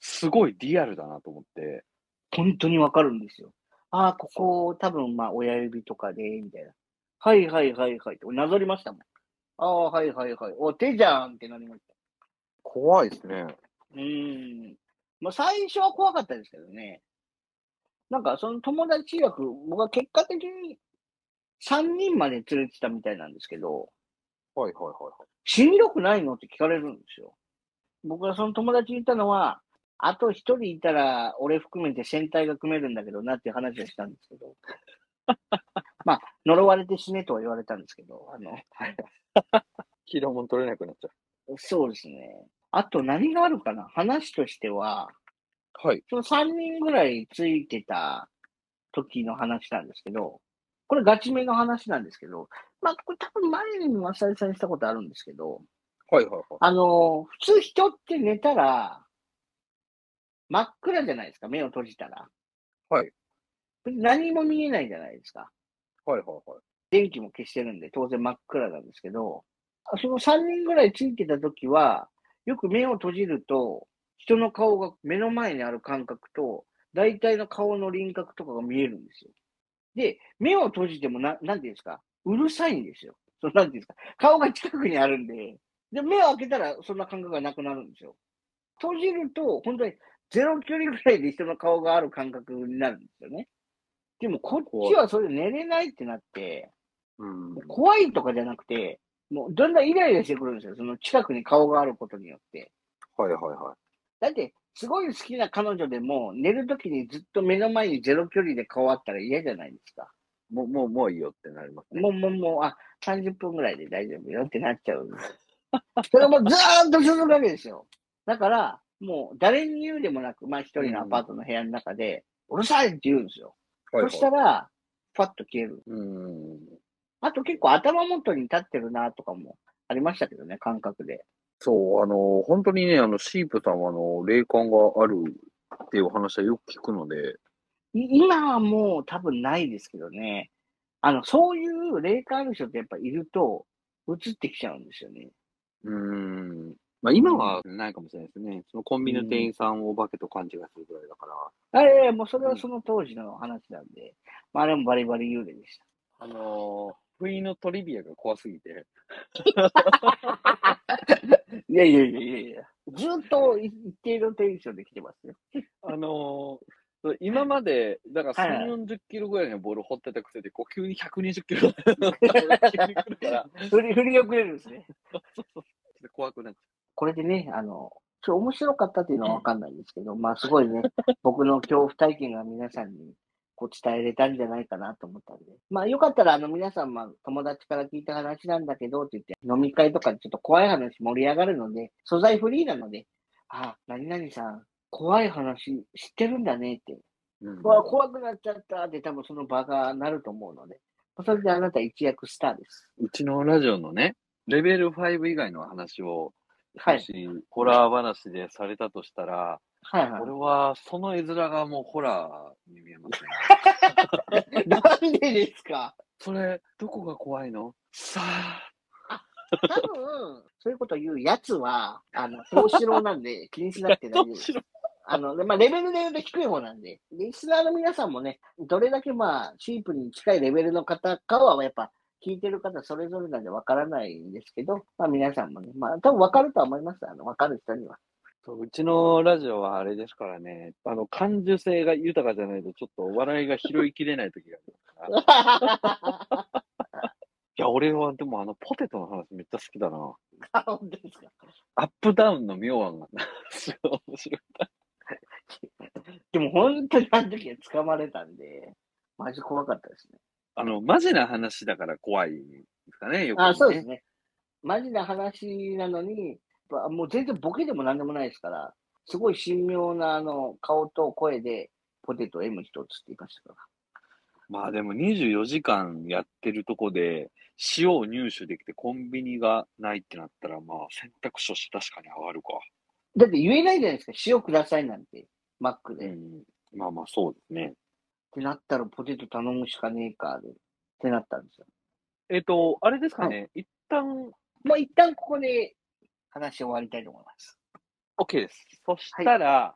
すごいリアルだなと思って、本当にわかるんですよ。ああ、ここ、多分、まあ、親指とかで、みたいな。はいはいはいはいって、なぞりましたもん。ああ、はいはいはい。お、手じゃんってなりました。怖いですね。うーん。まあ、最初は怖かったですけどね。なんか、その友達曰く、僕は結果的に3人まで連れてたみたいなんですけど、はいはいはいはい。しんどくないのって聞かれるんですよ。僕がその友達に言ったのは、あと一人いたら、俺含めて戦隊が組めるんだけどなっていう話をしたんですけど。まあ、呪われて死ねとは言われたんですけど、あの、キロも取れなくなっちゃそうですね。あと何があるかな？話としては、う。はい。その3人ぐらいついてた時の話なんですけど、これガチめの話なんですけど、まあ、これ多分前にも浅井さんにしたことあるんですけど、はいはいはい。あの、普通人って寝たら、真っ暗じゃないですか、目を閉じたら。はい。何も見えないじゃないですか。はいはいはい。電気も消してるんで、当然真っ暗なんですけど、その3人ぐらいついてた時は、よく目を閉じると、人の顔が目の前にある感覚と、大体の顔の輪郭とかが見えるんですよ。で、目を閉じてもな、なんていうんですか、うるさいんですよ。そのなんていうんですか、顔が近くにあるんで、で、目を開けたらそんな感覚がなくなるんですよ。閉じると、本当にゼロ距離ぐらいで人の顔がある感覚になるんですよね。でもこっちはそれ寝れないってなって、うん。怖いとかじゃなくて、もうだんだんイライラしてくるんですよ。その近くに顔があることによって。はいはいはい。だって、すごい好きな彼女でも、寝るときにずっと目の前にゼロ距離で顔あったら嫌じゃないですか。もう、もう、もういいよってなりますね。もう、もう、もう、あ、30分ぐらいで大丈夫よってなっちゃう。それもずーっと続くわけですよ。だから、もう誰に言うでもなく、まあ一人のアパートの部屋の中で、うるさいって言うんですよ。はいはいそしたら、パッと消える。うん。あと結構頭元に立ってるなとかもありましたけどね、感覚で。そう、あの、本当にね、あの、シープさんは、あの、霊感があるっていうお話はよく聞くので、い今はもう多分ないですけどね。あの、そういう霊感ある人ってやっぱいると、映ってきちゃうんですよね。うーん。まあ、今はないかもしれないですね。そのコンビニの店員さんをお化けと勘違いするぐらいだから。あいやいや、もうそれはその当時の話なんで、まああれもバリバリ幽霊でした。あのー、不意のトリビアが怖すぎて。いやいやいやいやいや、ずっと一定のテンションで来てますよ。あのー、今まで、だからはいはい3、40キロぐらいのボール掘ってたくせで、こう急に120キロ 振り、振り遅れるんですね。そうそうそう怖くなっちこれでね、あの、ちょ面白かったっていうのはわかんないんですけど、まあすごいね、僕の恐怖体験が皆さんにこう伝えれたんじゃないかなと思ったんで。まあよかったら、あの皆さん、まあ友達から聞いた話なんだけどって言って、飲み会とかでちょっと怖い話盛り上がるので、素材フリーなので、あ、何々さん、怖い話知ってるんだねって、ゃう。うんうわ怖くなっちゃったって多分その場がなると思うので、それであなた一躍スターです。うちのラジオのね、レベル5以外の話を、はい。もしホラー話でされたとしたら、はいはいこれはその絵面がもうホラーに見えますね。なんでですか？それ、どこが怖いの？さあ。多分、そういうこと言うやつは、あの、東四郎なんで 気にしなくて大丈夫です。あの、でまあ、レベルで言うと低い方なんで、リスナーの皆さんもね、どれだけまあ、シープに近いレベルの方かは、やっぱ、聞いてる方それぞれなんでわからないんですけど、まあ皆さんもね、まあ多分わかるとは思います。あの、わかる人には。そううちのラジオはあれですからね、あの、感受性が豊かじゃないと、ちょっとお笑いが拾いきれない時がありますから。いや、俺はでもあの、ポテトの話めっちゃ好きだな。あ本当ですか？アップダウンの妙案が、すごい面白い。でも本当にあの時は掴まれたんで、マジ怖かったですね。あの、マジな話だから怖いですかね、よく、ね。あ、そうですね。マジな話なのに、もう全然ボケでも何でもないですから、すごい神妙なあの顔と声でポテト M 一つって言いましたから。まあでも24時間やってるとこで、塩を入手できてコンビニがないってなったら、まあ選択肢として確かに上がるか。だって言えないじゃないですか、塩くださいなんて、マックで。っうん。まあまあそうですね。てなったらポテト頼むしかねえかで、ってなったんですよ。えっ、と、あれですかね、一旦もう一旦ここで話終わりたいと思います。OK です。そしたら、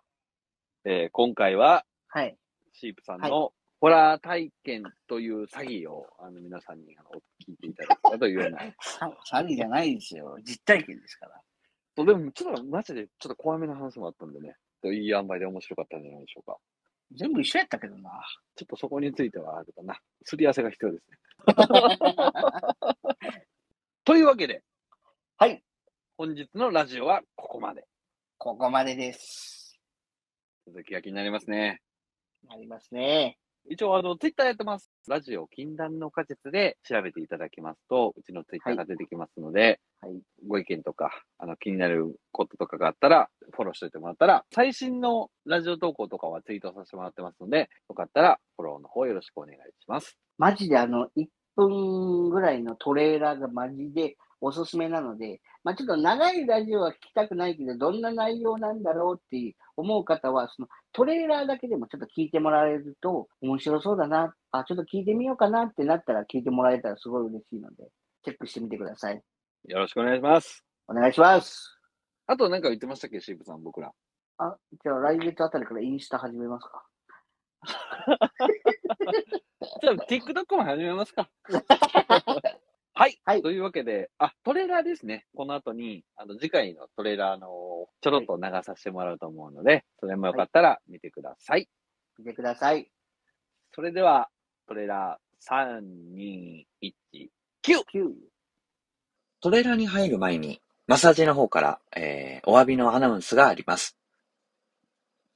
えー今回ははい。シープさんのホラー体験という詐欺をあの皆さんにあの聞いていただけたらというような。さ詐欺じゃないですよ。実体験ですから。そうでもちょっとマジでちょっと怖めの話もあったんでね、いい塩梅で面白かったんじゃないでしょうか。全部一緒やったけどな。ちょっとそこについてはあるかな。すり合わせが必要ですね。というわけで、はい。本日のラジオはここまで。ここまでです。続きが気になりますね。ありますね。一応、あの、ツイッターやってます。ラジオ禁断の果実で調べていただきますと、うちのツイッターが出てきますので、はい。ご意見とか、あの、気になることとかがあったら、フォローしておいてもらったら、最新のラジオ投稿とかはツイートさせてもらってますので、よかったら、フォローの方よろしくお願いします。マジであの、1分ぐらいのトレーラーがマジでおすすめなので、まあちょっと長いラジオは聞きたくないけど、どんな内容なんだろうって思う方は、そのトレーラーだけでもちょっと聞いてもらえると、面白そうだな、あ、ちょっと聞いてみようかなってなったら聞いてもらえたらすごい嬉しいので、チェックしてみてください。よろしくお願いします。お願いします。あと何か言ってましたっけ、シープさん、僕ら。あ、じゃあ来月あたりからインスタ始めますか。じゃあ、TikTok も始めますか。はい。はいというわけで、あ、トレーラーですね。この後に、あの、次回のトレーラーの、ちょろっと流させてもらうと思うので、それもよかったら見てください。見てください。それでは、トレーラー、3、2、1、9! 9。トレーラーに入る前に、マッサージの方から、えー、お詫びのアナウンスがあります。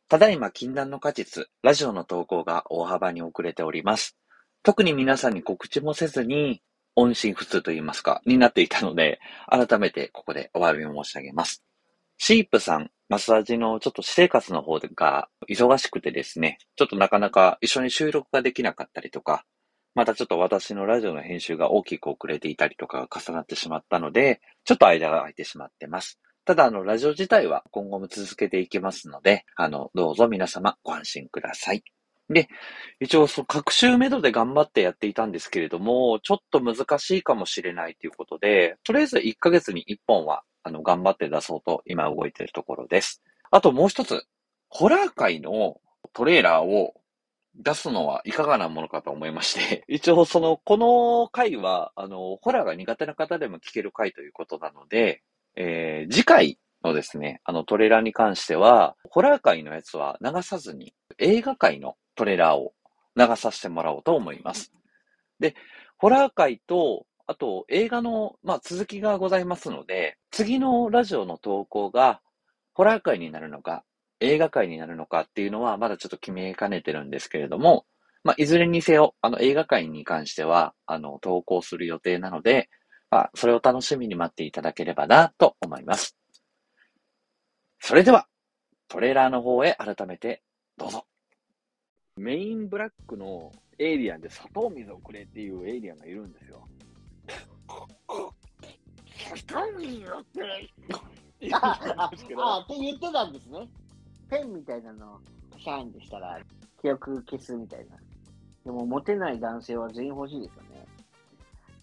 ただいま禁断の果実、ラジオの投稿が大幅に遅れております。特に皆さんに告知もせずに、音信不通と言いますか、になっていたので、改めてここでお詫びを申し上げます。シープさん、マッサージのちょっと私生活の方が忙しくてですね、ちょっとなかなか一緒に収録ができなかったりとか、またちょっと私のラジオの編集が大きく遅れていたりとかが重なってしまったので、ちょっと間が空いてしまってます。ただ、あの、ラジオ自体は今後も続けていきますので、あの、どうぞ皆様ご安心ください。で、一応、その、各週目処で頑張ってやっていたんですけれども、ちょっと難しいかもしれないということで、とりあえず1ヶ月に1本は、あの、頑張って出そうと今動いているところです。あともう一つ、ホラー界のトレーラーを出すのはいかがなものかと思いまして、一応その、この回は、あの、ホラーが苦手な方でも聞ける回ということなので、えー次回のですね、あのトレーラーに関しては、ホラー界のやつは流さずに、映画界のトレーラーを流させてもらおうと思います。で、ホラー界と、あと映画の、まあ、続きがございますので、次のラジオの投稿が、ホラー界になるのか、映画界になるのかっていうのは、まだちょっと決めかねてるんですけれども、まあ、いずれにせよ、あの、映画界に関しては、あの、投稿する予定なので、まあ、それを楽しみに待っていただければな、と思います。それでは、トレーラーの方へ改めて、どうぞ。メインブラックのエイリアンで砂糖水をくれっていうエイリアンがいるんですよ。砂糖水をくれ言うんですけどあ、って言ってたんですね。ペンみたいなのをシャーンってしたら、記憶消すみたいな。でも、モテない男性は全員欲しいですよね。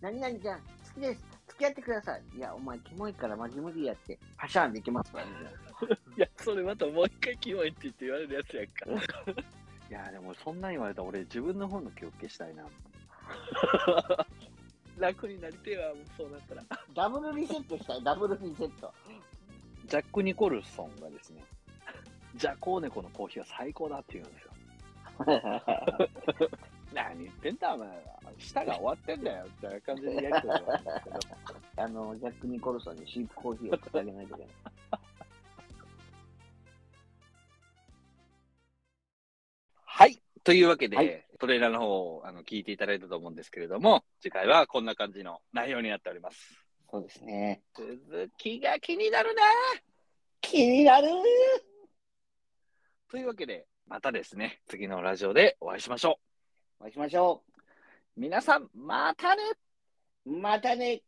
何々ちゃん、好きです。付き合ってください。いや、お前、キモいからマジ無理やって、パシャーンできますからね。いや、それまたもう一回キモいって言って言われるやつやんか。いや、でもそんなん言われたら俺自分の方の記憶消したいな。楽になりてえわ、もうそうなったら。ダブルリセットしたい、ダブルリセット。ジャック・ニコルソンがですね、ジャコーネコのコーヒーは最高だって言うんですよ。何言ってんだ、お前は。舌が終わってんだよ、みたいな感じでやりとりがあるんですけど。あの、ジャック・ニコルソンにシープコーヒーを送ってあげないといけない。というわけで、はいトレーラーの方をあの聞いていただいたと思うんですけれども、次回はこんな感じの内容になっております。そうですね。続きが気になるな気になるというわけで、またですね、次のラジオでお会いしましょお会いしましょう。皆さん、またねう。またね。